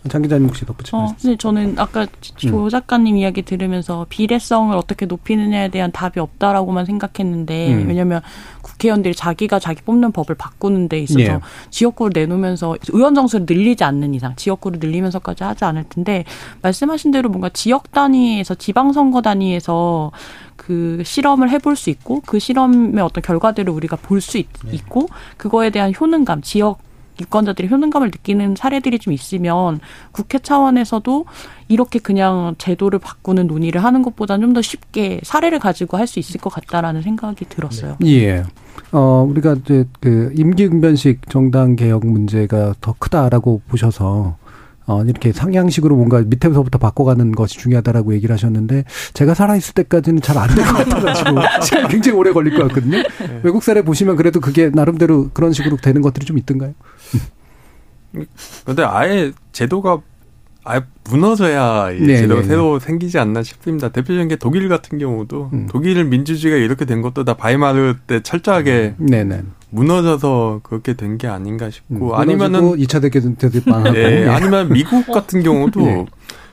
장 기자님 혹시 덧붙이면 어, 근데 저는 아까 조 음. 작가님 이야기 들으면서 비례성을 어떻게 높이느냐에 대한 답이 없다라고만 생각했는데 음. 왜냐하면 국회의원들이 자기가 자기 뽑는 법을 바꾸는 데 있어서 예. 지역구를 내놓으면서 의원 정수를 늘리지 않는 이상 지역구를 늘리면서까지 하지 않을 텐데 말씀하신 대로 뭔가 지역 단위에서 지방 선거 단위에서 그 실험을 해볼 수 있고 그 실험의 어떤 결과들을 우리가 볼 수 있고 그거에 대한 효능감 지역 유권자들이 효능감을 느끼는 사례들이 좀 있으면 국회 차원에서도 이렇게 그냥 제도를 바꾸는 논의를 하는 것보다는 좀 더 쉽게 사례를 가지고 할 수 있을 것 같다라는 생각이 들었어요. 네. 예. 어, 우리가 이제 그 임기응변식 정당 개혁 문제가 더 크다라고 보셔서 어, 이렇게 상향식으로 뭔가 밑에서부터 바꿔가는 것이 중요하다라고 얘기를 하셨는데 제가 살아있을 때까지는 잘 안 될 것 같아가지고 <laughs> 시간이 굉장히 오래 걸릴 것 같거든요. 네. 외국 사례 보시면 그래도 그게 나름대로 그런 식으로 되는 것들이 좀 있던가요? 근데 아예 제도가 아예 무너져야 네, 제도가 네, 새로 네. 생기지 않나 싶습니다. 대표적인 게 독일 같은 경우도 음. 독일 민주주의가 이렇게 된 것도 다 바이마르 때 철저하게 네, 네. 무너져서 그렇게 된 게 아닌가 싶고 음, 아니면은 2차 대전 대빵하고 네, 아니면 미국 같은 경우도 <laughs> 네.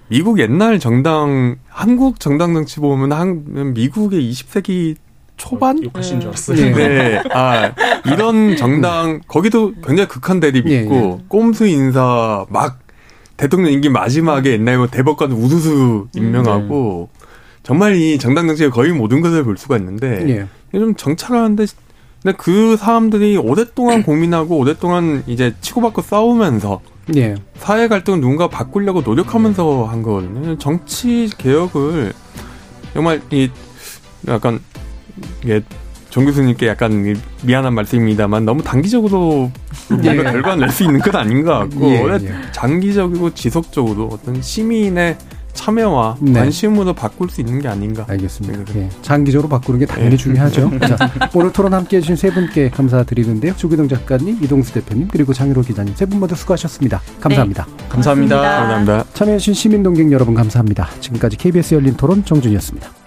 미국 옛날 정당 한국 정당 정치 보면 한 미국의 20세기 초반? 욕하신 줄 알았어요. 네. 네. 아, 이런 정당, 거기도 굉장히 극한 대립 이 있고, 예, 예. 꼼수 인사, 막, 대통령 임기 마지막에 옛날에 뭐 대법관 우수수 임명하고, 음, 네. 정말 이 정당 정치의 거의 모든 것을 볼 수가 있는데, 예. 좀 정착하는데, 근데 그 사람들이 오랫동안 <clears throat> 고민하고, 오랫동안 이제 치고받고 싸우면서, 예. 사회 갈등을 누군가 바꾸려고 노력하면서 한 거거든요. 정치 개혁을 정말 이 약간 이게 정 교수님께 약간 미안한 말씀입니다만 너무 단기적으로 뭔가 예. 결과를 낼 수 있는 건 아닌 것 같고 예, 예. 장기적이고 지속적으로 어떤 시민의 참여와 네. 관심으로 바꿀 수 있는 게 아닌가. 알겠습니다. 네. 예. 장기적으로 바꾸는 게 당연히 예. 중요하죠. <laughs> 자, 오늘 토론 함께 해주신 세 분께 감사드리는데요. 주기동 작가님, 이동수 대표님, 그리고 장일호 기자님 세 분 모두 수고하셨습니다. 감사합니다. 감사합니다. 감사합니다. 참여해주신 시민동객 여러분 감사합니다. 지금까지 KBS 열린 토론 정준이었습니다.